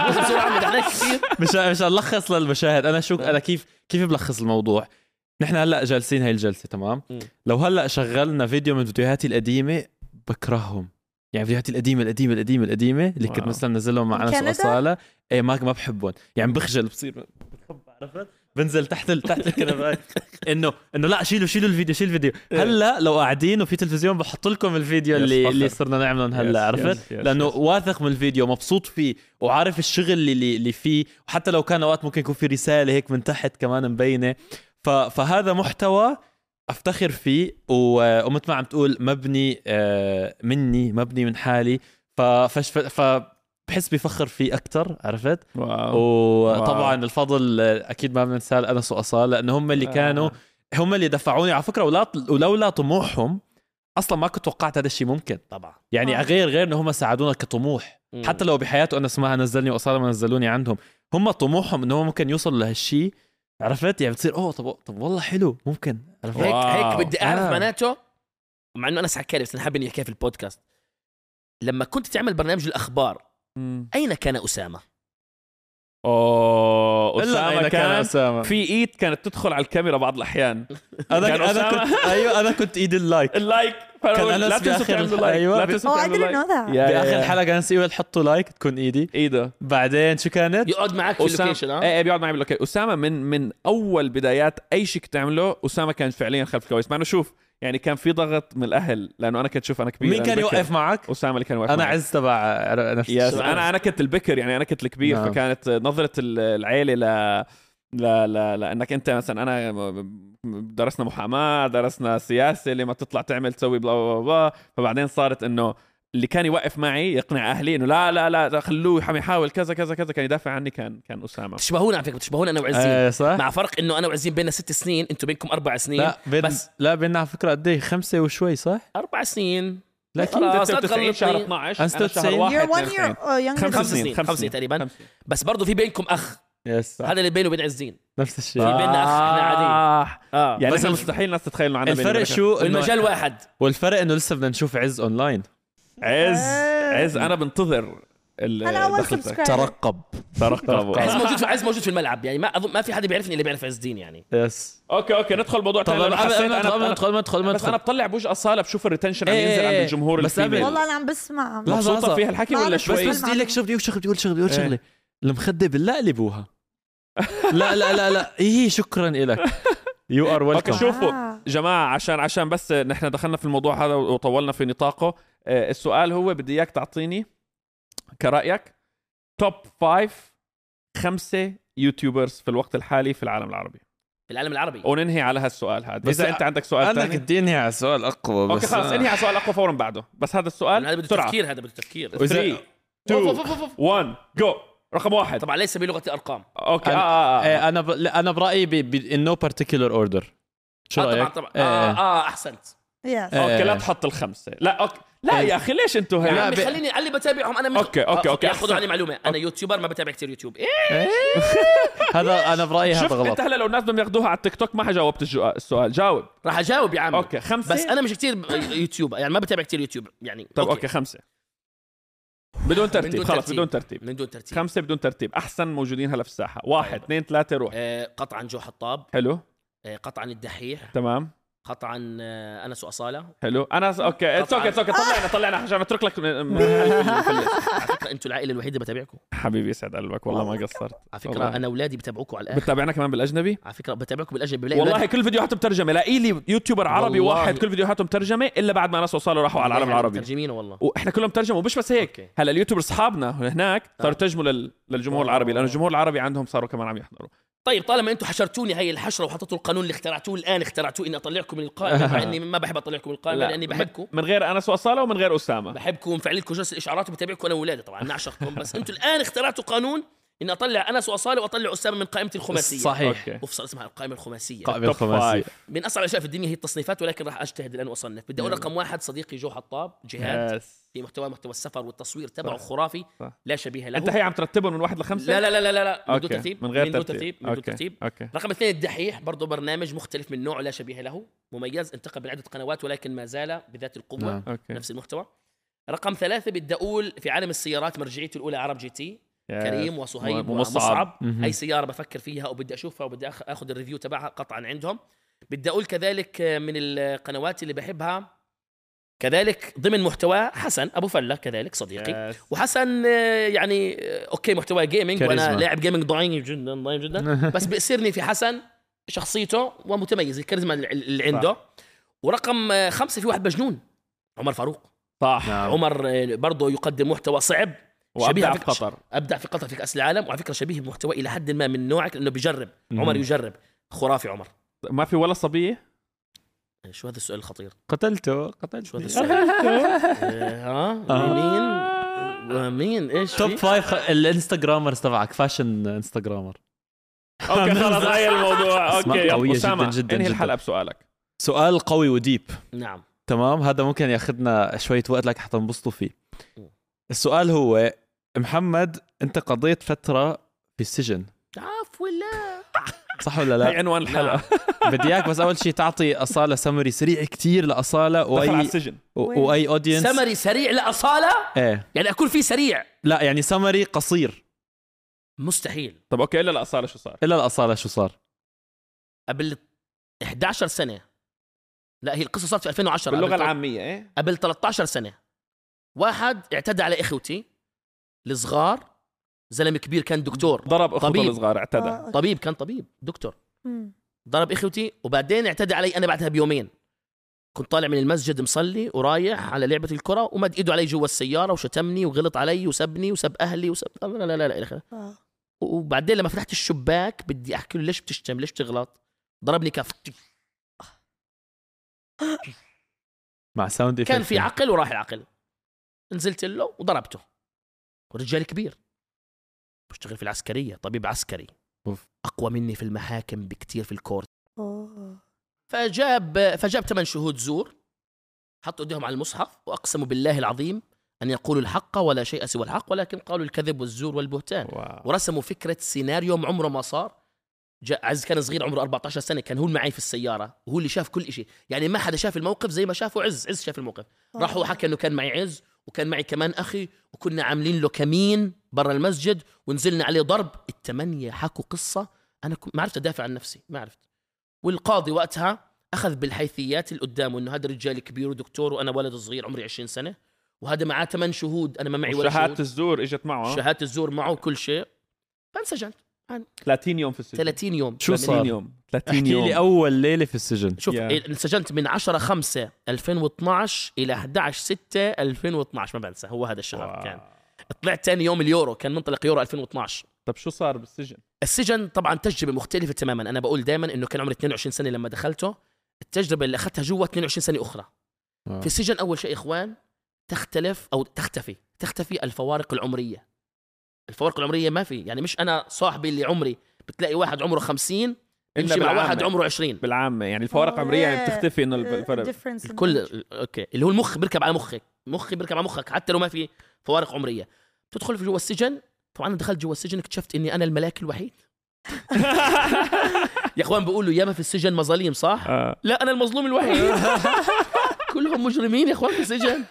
بوس بسرعة مدحناك كثير. مش مش الخص للمشاهد. أنا شو أنا كيف كيف بلخص الموضوع؟ نحن هلأ جالسين هاي الجلسة تمام. لو هلأ شغلنا فيديو من فيديوهاتي القديمة بكرههم. يعني فيديوهاتي القديمة القديمة القديمة القديمة اللي كنت. مثلا نزلهم مع أنس كندا؟ وأصالة إيه ما ما بحبهم. يعني بخجل بصير بخب عرفت؟ بنزل تحت ال... تحت الكنبه إنه إنه لا شيلوا شيلوا الفيديو شيلوا الفيديو. هلأ لو قاعدين وفي تلفزيون بحط لكم الفيديو اللي فخر. اللي صرنا نعملهم هلأ عرفت؟ لأنه. واثق من الفيديو مبسوط فيه وعارف الشغل اللي اللي فيه. وحتى لو كان أوقات ممكن يكون في رسالة هيك من تحت كمان مبينة. ف... فهذا محتوى أفتخر فيه. ومثل ما عم تقول مبني آه، مني مبني من حالي. ف... فش... ف... بحس بفخر فيه أكثر عرفت؟ واو. وطبعا الفضل آه، أكيد ما بننساه لانس واصال لأنه هم اللي كانوا هم اللي دفعوني. على فكرة ولا ولولا طموحهم أصلا ما كنت توقعت هذا الشيء ممكن. طبعا. يعني آه. غير غير إنه هم ساعدونا كطموح. مم. حتى لو بحياته انس ما نزلني وأصالة ما نزلوني عندهم هم طموحهم إنه هم ممكن يوصلوا لهالشيء. عرفت يعني بتصير أوه طب طب والله حلو ممكن عرفت هيك واو. هيك بدي أعرف آه. معناته مع إنه أنا حكى لي بس أنا حابب إني أحكيها في البودكاست لما كنت تعمل برنامج الأخبار. أين كان أسامة؟ أوه إلا اسامه أين كان اسامه في إيد كانت تدخل على الكاميرا بعض الأحيان أنا كان أنا أسامة. كنت أيوه أنا كنت إيد اللايك اللايك كان أنس لا تنسوا تعملوا لايك أيوة. لا تنسوا Oh, I تعملوا didn't لايك know that. يا- بآخر يا- الحلقة كان يقول حطوا لايك تكون إيدي إيده بعدين شو كانت؟ يقعد معك في اللوكيشن ها؟ إيه إيه، بيقعد معي باللوكيشن اسامه من من أول بدايات أي شيء كنت تعمله اسامه كان فعليا خلف الكواليس مع إنه شوف يعني كان في ضغط من الأهل لأنه أنا كنت شوف أنا كبير مين أنا كان بكر. يوقف معك؟ أسامة اللي كان واقف أنا معي. عز تبع نفس يس. أنا أنا كنت البكر يعني أنا كنت الكبير نعم. فكانت نظرة ال- العيلة ل لا لا لأنك أنت مثلا أنا درسنا محاماة درسنا سياسة لما تطلع تعمل تسوي بلا بلا بلا فبعدين صارت إنه اللي كان يوقف معي يقنع أهلي إنه لا لا لا خلوه عم يحاول كذا كذا كذا كان يدافع عني كان كان أسامة بتشبهونا على فكرة بتشبهونا أنا وعزين آه صح؟ مع فرق إنه أنا وعزين بيننا ست سنين أنتم بينكم أربع سنين لا بين بس- لا بيننا على فكرة قد إيه خمسة وشوي صح؟ أربع سنين لكن لا 96 شهر تغلطني. 12 أنا أنا شهر 96. واحد you're one 92. year uh, younger خمس. سنين خمس سنين سنين تقريبا خمس سنين. بس برضه في بينكم أخ yes هذا اللي بينه وبين عزين نفس الشيء في بيننا أخ، إحنا عاديين. آه. آه يعني بس إحنا مستحيل الناس تتخيل إنه عندنا الفرق. شو والمجال واحد والفرق إنه لسه بدنا نشوف عز اونلاين عز آه. عز أنا بنتظر أول دخلتك. subscriber. ترقب. ترقبوا عز موجود في عز موجود في الملعب. يعني ما اظن ما في حدا بيعرفني اللي بيعرف عز الدين يعني. yes okay okay ندخل موضوع طب لأنه قبل حسيت أنا ندخل ما ندخل بس أنا بطلع بوجه اصاله بشوف ال retention عم إيه ينزل إيه عند إيه. الجمهور بس والله أنا عم بسمع. لا، مبسوطه لحظة. فيها الحكي ولا شوي؟ بس بدي لك شوف بدي شغله بدي أقول شغله بدي أقول إيه. شغلة. المخدة بالله قلبوها لا لا لا لا. إيه شكرا لك you are okay welcome شوفوا. آه. جماعة عشان عشان بس نحن دخلنا في الموضوع هذا وطولنا في نطاقه السؤال هو بدي إياك تعطيني كرأيك. top five خمسة YouTubers في الوقت الحالي في العالم العربي. في العالم العربي؟ وننهي على هالسؤال هذا. بس إذا أنت عندك سؤال أنا ثاني كنت إنهي على سؤال أقوى بس okay خلاص إنهي على سؤال أقوى فورا بعده. بس هذا السؤال هذا بده تفكير هذا بده تفكير. وإذا- 3 2 1 جو رقم واحد. طبعا ليس بلغه الارقام okay أنا- آه آه, آه. إيه، أنا ب... أنا برأيي ب... ب... in no particular order. شو آه طبعا رأيك؟ طبعا. إيه. آه, آه أحسنت. Yes. okay لا إيه. تحط الخمسة. لا okay. لا إيه. يا أخي ليش أنتوا يا هيك عمي ب- خليني اللي بتابعهم أنا من... okay، okay، آه، okay، خذوا. عني معلومة. أنا YouTuber ما بتابع كثير يوتيوب إيه. هذا أنا برأيي هذا غلط. أنت هلا لو الناس بدهم ياخذوها على التيك توك ما حجاوبت السؤال. جاوب. راح أجاوب يا عمي. okay خمسة. بس أنا مش كثير يوتيوب يعني ما بتابع كثير يوتيوب يعني طيب okay. خمسة. بدون ترتيب خلص. بدون ترتيب. من دون ترتيب. خمسة بدون ترتيب. أحسن موجودين هلا في الساحة. واحد طيب. اثنين ثلاثة روح. آه قطعا جو حطاب. حلو. آه قطعا الدحيح. تمام. قطعا آه أنس وأصالة. حلو. أنا س... okay it's okay it's okay طلعنا طلعنا. عشان أترك لك على فكرة أنتم العائلة الوحيدة بتابعكم. حبيبي يسعد قلبك. والله ما قصرت. على فكرة والله. أنا اولادي بتابعوكم على الآخر. بتتابعنا كمان بالأجنبي؟ على فكرة بتابعكم بالأجنبي. بلاقي والله أولادي- كل فيديوهاته مترجمة. لاقي لي YouTuber عربي والله. واحد كل فيديوهاته مترجمة إلا بعد ما أنس وأصالة راحوا على العالم بلاقي العربي. مترجمين والله. وإحنا كلهم ترجموا ومش بس هيك. okay. هلا ال YouTuber أصحابنا هناك صاروا آه. يترجموا لل... للجمهور آه. العربي. لأنه الجمهور العربي عندهم صاروا كمان عم يحضروا. طيب طالما أنتم حشرتوني هي الحشرة وحطيتوا القانون اللي اخترعتوه الآن اخترعتوه إني أطلعكم من القائمه مع إني ما بحب أطلعكم من القائمه لأني بحبكم. من غير انس واصاله ومن غير أسامة. بحبكم ومفعل لكم جرس الإشعارات وبتابعكم أنا واولادي طبعا نعشقكم. بس أنتم الآن اخترعتوا قانون إني أطلع أنس واصاله وأطلع أسامة من قائمتي الخماسية. صحيح. افصل اسمها القائمه الخماسية. الخماسية. five من أصعب الأشياء في الدنيا هي التصنيفات ولكن راح أجتهد الان واصنف بدي أقول رقم واحد صديقي جو حطاب جهاد. yes في محتوى محتوى السفر والتصوير تبعه صح. خرافي صح. لا شبيه له. أنت هي عم ترتبهم من واحد لخمسة؟ لا لا لا لا لا, لا. من دون ترتيب. من غير من دون ترتيب. من دون ترتيب. okay. رقم اثنين الدحيح برضه برنامج مختلف من نوعه لا شبيه له. مميز انتقل من عدة قنوات ولكن ما زال بذات القوة. نعم. نفس المحتوى. رقم ثلاثة بدي أقول في عالم السيارات مرجعيتي الأولى عرب جي تي. كريم وصهيب ومصعب. أي سيارة بفكر فيها وبدي أشوفها وبدي أخذ ال review تبعها قطعا عندهم. بدي أقول كذلك من القنوات اللي بحبها كذلك ضمن محتوى حسن أبو فلة كذلك صديقي. وحسن آه، يعني آه، okay محتوى gaming وأنا. لاعب gaming ضعيف جدا ضعيف جدا. بس بيأسرني في حسن شخصيته ومتميز الكاريزما اللي- عنده. ورقم آه، خمسة في واحد مجنون عمر فاروق. صح. نعم. عمر آه، برضه يقدم محتوى صعب. وأبدع في قطر. أبدع في قطر في كأس العالم وعلى فكرة شبيه بمحتوى إلى حد ما من نوعك لأنه بيجرب. عمر. يجرب. خرافي عمر. ما في ولا صبية؟ شو هذا السؤال الخطير؟ قتلته شو هذا قتلته السؤال؟ آه، ها؟ مين مين إيش top؟ five خ- ال Instagrammers تبعك fashion Instagrammer. أوكي خلص هاي الموضوع. okay قوية أسامة جداً جداً. انهي. الحلقة بسؤالك؟ سؤال قوي و deep. نعم. تمام؟ هذا ممكن ياخذنا شوية وقت لك حتى نبسطوا فيه. السؤال هو محمد انت قضيت فترة في السجن. عفوا الله. صح ولا هي لا؟ عنوان الحلقة. بدي إياك بس أول شيء تعطي أصالة سمري سريع كتير لأصالة دخل على why السجن. و- وأي audience summary سريع لأصالة؟ إيه. يعني أكون في سريع. لا يعني سمري قصير. مستحيل. طب okay إلا الاصاله شو صار؟ إلا الاصالة شو صار؟ قبل 11 سنة. لا هي القصة صارت في 2010 باللغة العامية إيه؟ قبل 13 سنة. واحد اعتدى على إخوتي. الصغار زلمة كبير كان دكتور ضرب أخوته طبيب. الصغار اعتدى آه، طبيب كان طبيب دكتور مم. ضرب إخوتي وبعدين اعتدى علي أنا بعدها بيومين كنت طالع من المسجد مصلي ورايح على لعبة الكرة ومد إيده علي جوا السيارة وشتمني وغلط علي وسبني وسب أهلي وسب لا لا لا لا, لا, لا. آه. وبعدين لما فتحت الشباك بدي أحكي له ليش بتشتم ليش تغلط ضربني كف مع sound كان. في عقل وراح العقل نزلت له وضربته ورجال كبير. بشتغل في العسكرية طبيب عسكري. أوف. أقوى مني في المحاكم بكتير في ال court. أوه. فجاب فجاب ثمان شهود زور حطوا إيديهم على المصحف وأقسموا بالله العظيم أن يقولوا الحق ولا شيء سوى الحق ولكن قالوا الكذب والزور والبهتان. واو. ورسموا فكرة سيناريو عمره ما صار. جاء عز كان صغير عمره 14 سنة كان هو اللي معي في السيارة وهو اللي شاف كل شيء يعني ما حدا شاف الموقف زي ما شافه عز عز شاف الموقف. راح هو حكى إنه كان معي عز وكان معي كمان أخي وكنا عاملين له كمين برا المسجد ونزلنا عليه ضرب. الثمانيه حكوا قصة. أنا كن- ما عرفت أدافع عن نفسي ما عرفت. والقاضي وقتها أخذ بالحيثيات اللي قدامه انه هذا رجال كبير ودكتور وأنا ولد صغير عمري 20 سنة. وهذا معاه ثمان شهود أنا ما معي ولا شهادة الزور إجت معه شهادة الزور معه كل شيء. فانسجنت. 30 يوم في السجن. 30 يوم. شو 30 صار؟ يوم. 30 احكي يوم. لي أول ليلة في السجن. شوف. إيه، انسجنت من 10 5 2012 إلى 11 6 2012 ما بنسى هو هذا الشهر wow. كان. طلعت ثاني يوم اليورو كان منطلق يورو 2012 طب شو صار بالسجن؟ السجن طبعا تجربة مختلفة تماما. أنا بقول دائما إنه كان عمري 22 سنة لما دخلته. التجربة اللي أخذتها جوا 22 سنة أخرى. آه. في السجن أول شيء إخوان تختلف أو تختفي. تختفي الفوارق العمرية. الفوارق العمرية ما في. يعني مش أنا صاحبي اللي عمري بتلاقي واحد عمره 50 يمشي مع. واحد عمره 20 بالعامة. يعني الفوارق آه، العمرية يعني. بتختفي إنه الف- الفرق. الكل أوكي. اللي هو المخ بيركب على مخك. مخي بيركب على مخك حتى لو ما في فوارق عمرية. تدخل في جوا السجن. طبعا أنا دخلت جوا السجن اكتشفت إني أنا الملاك الوحيد. يا إخوان بيقولوا ياما في السجن مظاليم صح؟ آه. لا أنا المظلوم الوحيد. كلهم مجرمين يا إخوان في السجن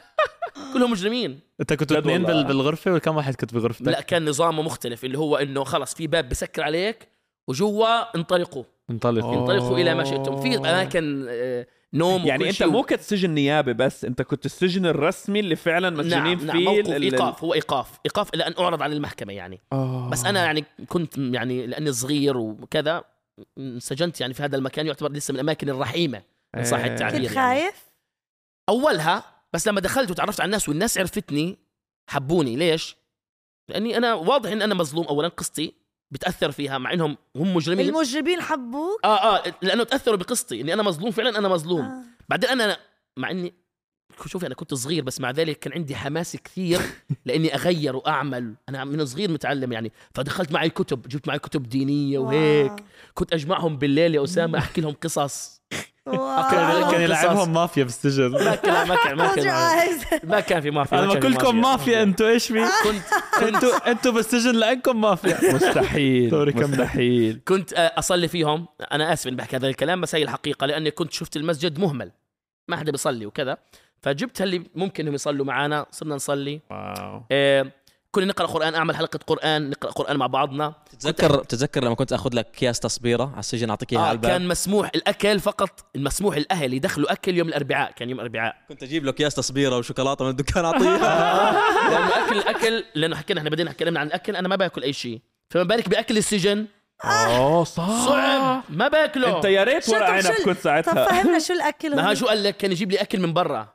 كلهم مجرمين أنت كنتوا اثنين. بال- بالغرفة ولا كم واحد كنت بغرفتك؟ لا كان نظامه مختلف اللي هو إنه خلص في باب بسكر عليك وجوا انطلقوا انطلق أوه. انطلقوا إلى ما شئتم في أماكن آه، نوم يعني أنت. مو كنت سجن نيابة بس أنت كنت السجن الرسمي اللي فعلا مسجونين نعم نعم فيه موقف ال- ال- إيقاف هو إيقاف إيقاف إلى ان أعرض عن المحكمة يعني آه. بس أنا يعني كنت يعني لأني صغير وكذا انسجنت يعني في هذا المكان يعتبر لسه من الأماكن الرحيمة ان صح إيه. التعبير كنت يعني. خايف؟ أولها بس لما دخلت وتعرفت على الناس والناس عرفتني حبوني ليش؟ لأني أنا واضح إن أنا مظلوم اولا قصتي بتأثر فيها مع إنهم هم مجرمين المجرمين حبوك؟ آه آه لأنه تأثروا بقصتي إني أنا مظلوم فعلا أنا مظلوم آه. بعدين أنا مع إني شوفي أنا كنت صغير بس مع ذلك كان عندي حماس كثير لإني أغير وأعمل أنا من صغير متعلم يعني فدخلت معي كتب جبت معي كتب دينية وهيك واو. كنت أجمعهم بالليل يا أسامة أحكي لهم قصص. كان. يلعبهم مافيا بالسجن ما كان ما كان ما كان. ما كان في مافيا أنا ما ما كان في كلكم مافيا. أنتوا إيش في؟ كنت أنتوا أنتوا بالسجن لأنكم مافيا. مستحيل sorry،. مستحيل. كنت أصلي فيهم. أنا آسف اني بحكي هذا الكلام بس هي الحقيقة لأني كنت شفت المسجد مهمل. ما حدا بيصلي وكذا. فجبت اللي ممكن إنهم يصلوا معنا صرنا نصلي. wow. آه، كنا نقرأ قرآن أعمل حلقة قرآن نقرأ قرآن مع بعضنا. تتذكر تتذكر لما كنت أخذ لك أكياس تصبيرة على السجن أعطيك إياها آه على الباب؟ كان مسموح الأكل فقط المسموح الأهل يدخلوا أكل يوم الأربعاء كان يوم الأربعاء. كنت أجيب له أكياس تصبيرة وشوكولاتة من الدكان أعطيها. لأنه اكل الاكل لأنه حكينا إحنا بدينا اتكلمنا عن الأكل أنا ما باكل أي شيء. فما بالك بأكل السجن؟ اوه صح. صعب ما باكله. أنت يا ريت ورق طب عنب كنت طب ساعتها فهمنا شو الأكل ما؟ شو قال لك؟ كان يجيب لي أكل من برا.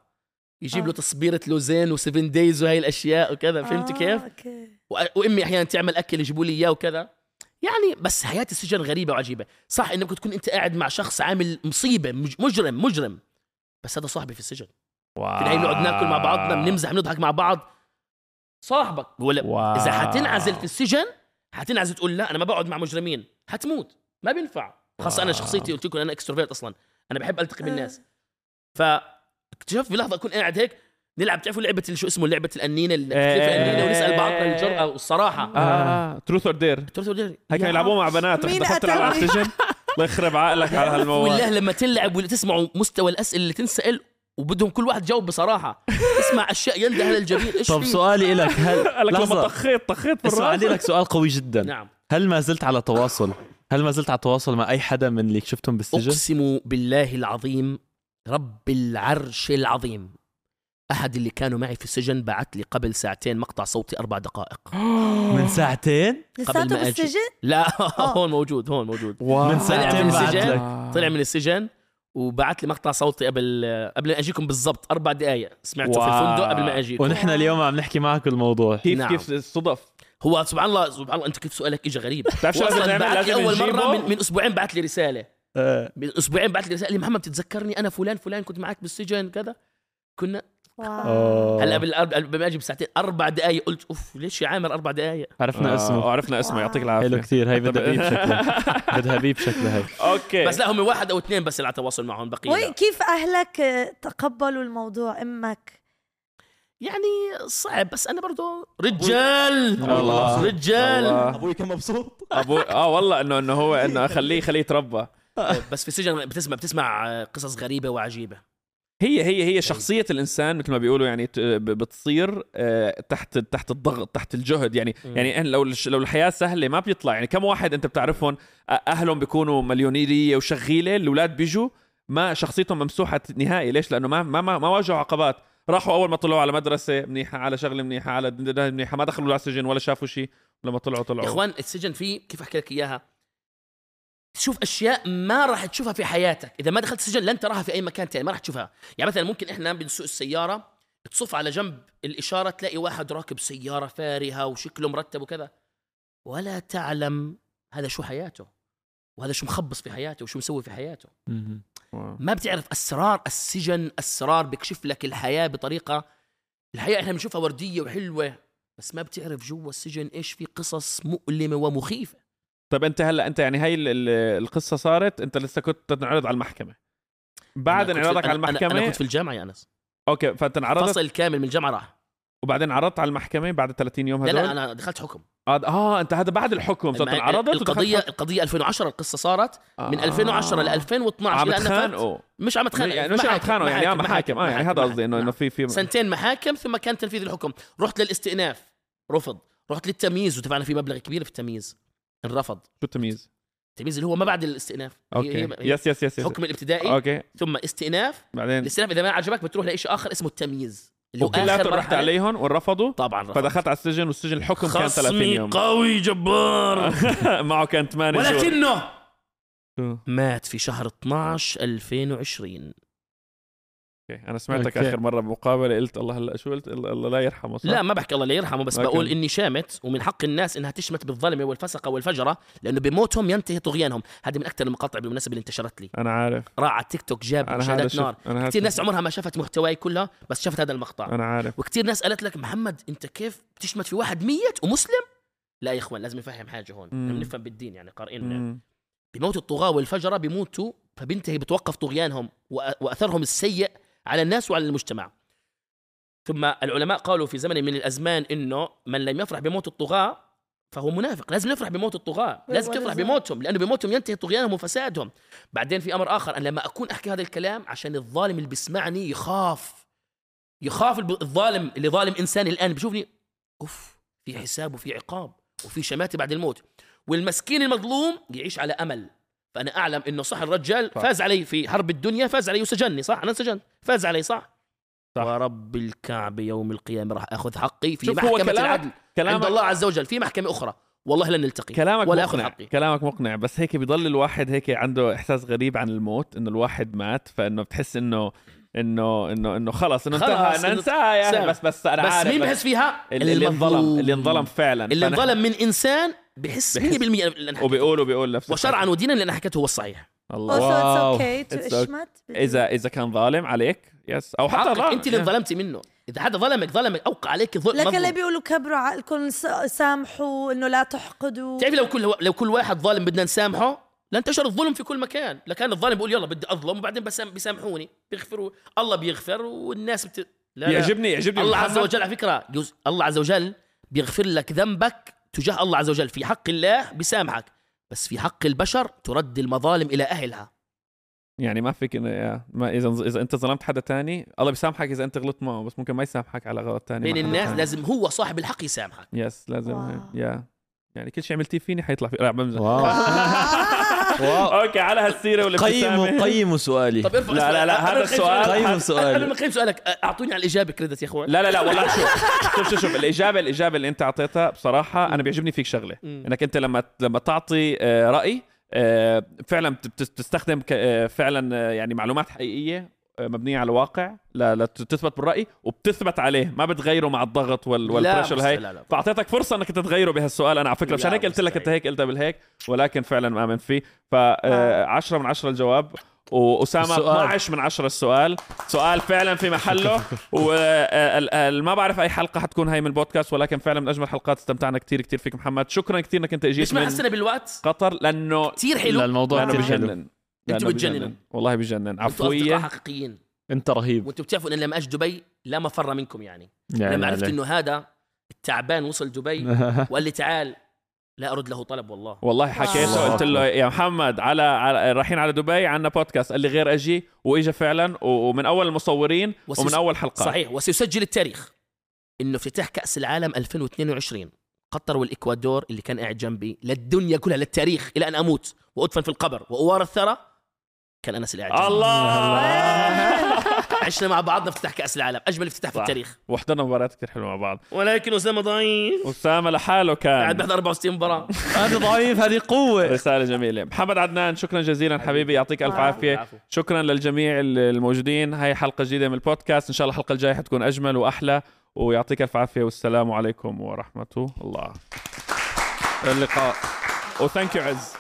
يجيب آه. له تصبيرة لوزين وسفن دايز وهي الأشياء وكذا فهمت آه، كيف؟ okay. وأمي أحيانا تعمل أكل يجيبوا لي إياه وكذا يعني بس حياة السجن غريبة وعجيبة صح إنك تكون أنت قاعد مع شخص عامل مصيبة مج- مجرم مجرم بس هذا صاحبي في السجن في النهايه بنقعد ناكل مع بعضنا بنمزح بنضحك مع بعض صاحبك ولا wow. إذا حتنعزل في السجن حتنعزل تقول لا أنا ما بقعد مع مجرمين حتموت ما بينفع خاصة أنا wow. شخصيتي قلت لكم أنا extrovert أصلا أنا بحب ألتقي آه. بالناس فاكتشفت في لحظة أكون قاعد هيك نلعب تعرفوا لعبة شو اسمه؟ لعبة القنينة اللي بتكتب القنينة ونسأل بعضنا الجرأة والصراحة. آه truth or dare قلت له هي كانوا يلعبوها مع بنات. رح مين دخلت تلعب على؟ السجن الله يخرب عقلك على هالموضوع. والله لما تلعب وتسمعوا مستوى الأسئلة اللي تنسأل وبدهم كل واحد يجاوب بصراحة. اسمع أشياء ينده للجميع إيش طب؟ سؤالي لك هل لما طخيت طخيت اسمع الرأس. عندي لك سؤال قوي جدا. نعم. هل ما زلت على تواصل؟ هل ما زلت على تواصل مع أي حدا من اللي شفتهم بالسجن؟ أقسم بالله العظيم رب العرش العظيم. أحد اللي كانوا معي في السجن بعت لي قبل ساعتين مقطع صوتي أربع دقائق. من ساعتين؟ لساته ما أجي. بالسجن؟ لا هون موجود هون موجود. من طلع ساعتين من بعت السجن. لك طلع من السجن وبعت لي مقطع صوتي قبل قبل ما أجيكم بالضبط أربع دقائق سمعته في واو. الفندق قبل ما أجيكم. ونحن اليوم عم نحكي معك الموضوع كيف نعم. كيف الصدف هو سبحان الله سبحان الله أنت كيف سؤالك اجى غريب. بتعرف شو لازم نعمل؟ لازم أول. مرة من, من أسبوعين بعت لي رسالة. آه. من أسبوعين بعت لي رساله محمد بتتذكرني أنا فلان فلان كنت معك بالسجن كذا؟ كنا. آه. هلأ قبل قبل ما أجي بساعتين أربع دقائق قلت أوف ليش يا عامر أربع دقائق عرفنا اسمه. آه عرفنا اسمه يعطيك حلو العافيه كثير هي بدها beep شكلها بدها beep شكلها هي. okay. بس لا هم واحد أو اثنين بس اللي على تواصل معهم بقيه وي لا. كيف أهلك تقبلوا الموضوع أمك؟ يعني صعب بس أنا برضو رجال. الله. رجال. الله. أبوي كان مبسوط. ابو آه والله إنه إنه هو إنه خليه خليه يتربى. بس في السجن بتسمع بتسمع قصص غريبة وعجيبة. هي هي هي شخصية الإنسان مثل ما بيقولوا يعني بتصير آه، تحت تحت الضغط تحت الجهد. يعني مم. يعني لو لو الحياة سهلة ما بيطلع. يعني كم واحد أنت بتعرفهم أهلهم بيكونوا مليونيرية وشغيلة الأولاد بيجوا ما شخصيتهم ممسوحة نهائي. ليش؟ لأنه ما ما ما, ما واجهوا عقبات. راحوا أول ما طلعوا على مدرسة منيحة على شغلة منيحة على منيحة ما دخلوا على السجن ولا شافوا شيء. لما طلعوا طلعوا. يا إخوان السجن فيه كيف أحكي لك إياها؟ تشوف أشياء ما راح تشوفها في حياتك. إذا ما دخلت السجن لن تراها في أي مكان ثاني ما راح تشوفها. يعني مثلا ممكن إحنا بنسوق السيارة تصف على جنب الإشارة تلاقي واحد راكب سيارة فارهة وشكله مرتب وكذا. ولا تعلم هذا شو حياته وهذا شو مخبص في حياته وشو مسوي في حياته. ما بتعرف أسرار السجن أسرار بيكشف لك الحياة بطريقة الحياة إحنا بنشوفها وردية وحلوة بس ما بتعرف جوا السجن إيش في قصص مؤلمة ومخيفة. طيب أنت هلأ أنت يعني هاي ال- ال- القصة صارت أنت لسه كنت تنعرض على المحكمة. بعد انعراضك على المحكمة أنا كنت في الجامعة يا أنس. أوكي فانت انعرضت فصل كامل من الجامعة راح. وبعدين عرضت على المحكمة بعد 30 يوم لا هدول؟ لا أنا دخلت حكم. آه, آه أنت هذا بعد الحكم صرت انعرضت القضية القضية 2010 القصة صارت حكم. من 2010 ل 2012 عم يتخانقوا مش عم اتخانق يعني مش عم يتخانقوا يعني آه محاكم آه يعني هذا قصدي إنه إنه في في سنتين محاكم ثم كان تنفيذ الحكم. رحت للاستئناف. رفض. رحت للتمييز. ودفعنا فيه مبلغ كبير في التمييز. انرفض. شو التمييز؟ التمييز اللي هو ما بعد الاستئناف. okay. هي- yes yes yes yes الحكم الابتدائي okay. ثم استئناف. بعدين؟ الاستئناف إذا ما عجبك بتروح لشيء آخر اسمه التمييز اللي هو آخر رحت. عليهم ورفضوا. طبعا رفض. فدخلت على السجن والسجن الحكم كان 30 خصمي يوم. قوي جبار. معه كان 8 شهور. ولكنه؟ مات في شهر 12 2020 okay. أنا سمعتك okay. آخر مرة بمقابلة قلت الله هلا شو قلت؟ الله لا يرحمه صح؟ لا ما بحكي الله لا يرحمه بس okay. بقول إني شامت ومن حق الناس إنها تشمت بالظلمة والفسقه والفجرة لأنه بموتهم ينتهي طغيانهم. هذه من أكثر المقاطع بالمناسبة اللي انتشرت لي. أنا عارف. راح على التيك توك جاب مشاهدات شفت نار. أنا كثير ناس عمرها ما شافت محتواي كلها بس شافت هذا المقطع. أنا عارف. وكثير ناس قالت لك محمد أنت كيف بتشمت في واحد ميت ومسلم؟ لا يا إخوان لازم نفهم حاجة هون. بدنا نفهم بالدين يعني قارئين مم. بموت الطغاة والفجرة بيموتوا فبينتهي بتوقف طغيانهم وأثرهم السيء على الناس وعلى المجتمع. ثم العلماء قالوا في زمن من الأزمان إنه من لم يفرح بموت الطغاة فهو منافق. لازم نفرح بموت الطغاة. لازم تفرح. بموتهم لأنه بموتهم ينتهي طغيانهم وفسادهم. بعدين في أمر آخر أن لما أكون أحكي هذا الكلام عشان الظالم اللي بيسمعني يخاف. يخاف الظالم اللي ظالم إنسان الآن. بيشوفني أوف في حساب وفي عقاب وفي شماتة بعد الموت. والمسكين المظلوم يعيش على أمل. فأنا أعلم إنه صح الرجال صح. فاز علي في حرب الدنيا فاز علي وسجنني صح؟ أنا انسجنت فاز علي صح؟ صح. ورب الكعبه يوم القيامة راح أخذ حقي في شوف هو كلامك العدل عند كلامك الله عز وجل في محكمة أخرى. والله لن نلتقي. كلامك ولا مقنع. حقي. كلامك مقنع. بس هيك بيضل الواحد هيك عنده إحساس غريب عن الموت إنه الواحد مات فإنه بتحس انه انه انه إنه خلص إنه انتهى. أنا إنه انساه يا سهل. أخي، بس بس أنا بس عارف. مين بحس فيها؟ اللي, اللي انظلم. اللي انظلم فعلا. اللي انظلم من إنسان بحس 100% بحس. اللي أنا حكيته. وبيقول وبيقول نفس وشرعا. ودينا اللي أنا حكيته هو الصحيح الله okay. اشمت اذا إذا كان ظالم عليك يس أو حتى ظالم أنت اللي انظلمتي منه إذا حدا ظلمك ظلمك أوقع عليك ظلم لكن اللي. بيقولوا كبروا عقلكم سامحوا إنه لا تحقدوا تعرفي لو كل لو كل واحد ظالم بدنا نسامحه لانتشر الظلم في كل مكان لكان الظالم بيقول يلا بدي أظلم وبعدين بسام بيسامحوني بيغفروا الله بيغفر والناس بت... لا. يعجبني يعجبني الله عز. وجل على فكرة. الله عز وجل بيغفر لك ذنبك تجاه الله عز وجل في حق الله بيسامحك بس في حق البشر ترد المظالم إلى أهلها. يعني ما فيك إنه- يا- ما إذا إذا أنت ظلمت حدا تاني الله بيسامحك إذا أنت غلطت معه بس ممكن ما يسامحك على غلط تاني بين الناس تاني. لازم هو صاحب الحق يسامحك. يس لازم. يا. يعني كل شيء عملتيه فيني حيطلع في لا بمزح okay على هالسيرة والابتسامة. قيموا قيموا سؤالي. طب ارفع لا، لا، لا، قبل هذا السؤال- سؤالك- قيموا قبل سؤالي ما نقيم سؤالك. أعطوني على الإجابة credit يا أخوان. لا لا لا والله شوف شوف شوف شوف الاجابه الإجابة اللي أنت أعطيتها بصراحة أنا بيعجبني فيك شغلة. إنك أنت لما لما تعطي آه، رأي آه، فعلا بت- بت- بتستخدم ك- آه، فعلا يعني معلومات حقيقية مبنية على واقع ل- لتثبت بالرأي وبتثبت عليه ما بتغيره مع الضغط وال- لا، وال pressure هاي لا، لا. فأعطيتك فرصة إنك انت تغيره بهالسؤال أنا على فكرة مشان لا، هيك قلت لك انت. هيك قلتها بالهيك ولكن فعلا مآمن فيه. ف 10 من 10 الجواب وأسامة السؤال. 12 من 10 السؤال. سؤال فعلا في محله وما بعرف أي حلقة حتكون هاي من البودكاست ولكن فعلا من أجمل الحلقات استمتعنا كثير كثير فيك محمد. شكرا كثير إنك أنت إجيت مش ما من حسنا بالوقت. قطر لأنه كثير لا حلو الموضوع لأنه كثير حلو. بجنن. لأنه أنتوا بتجننوا. والله بجنن. عفوية. حقيقيين. أنت رهيب. وانتوا بتعرفوا إن لما أجي دبي لا مفر منكم يعني. لما عرفت. إنه هذا التعبان وصل دبي وقال لي تعال لا أرد له طلب والله. والله حكيته قلت له يا محمد على, على رايحين على دبي عندنا بودكاست قال لي غير أجي وإجا فعلا ومن أول المصورين وسيس- ومن أول حلقة. صحيح. وسيسجل التاريخ. إنه افتتاح كأس العالم 2022 قطر والإكوادور اللي كان قاعد جنبي للدنيا كلها للتاريخ إلى أن أموت وأدفن في القبر. واوار الثرى كان أنس اللي قاعد جنبي. الله! عشنا مع بعضنا افتتاح كأس العالم أجمل افتتاح في. التاريخ. وحضرنا مباريات كثير حلوة مع بعض. ولكن أسامة ضعيف. أسامة لحاله قاعد كان بحضر 64 مباراة. هذا ضعيف هذه قوة. رسالة جميلة. محمد عدنان شكرا جزيلا حبيبي يعطيك ألف. عافية. شكرا للجميع الموجودين. هاي حلقة جديدة من البودكاست. إن شاء الله الحلقة الجاية حتكون أجمل وأحلى. ويعطيك ألف عافية. والسلام عليكم ورحمة الله. اللقاء. وثانك يو عز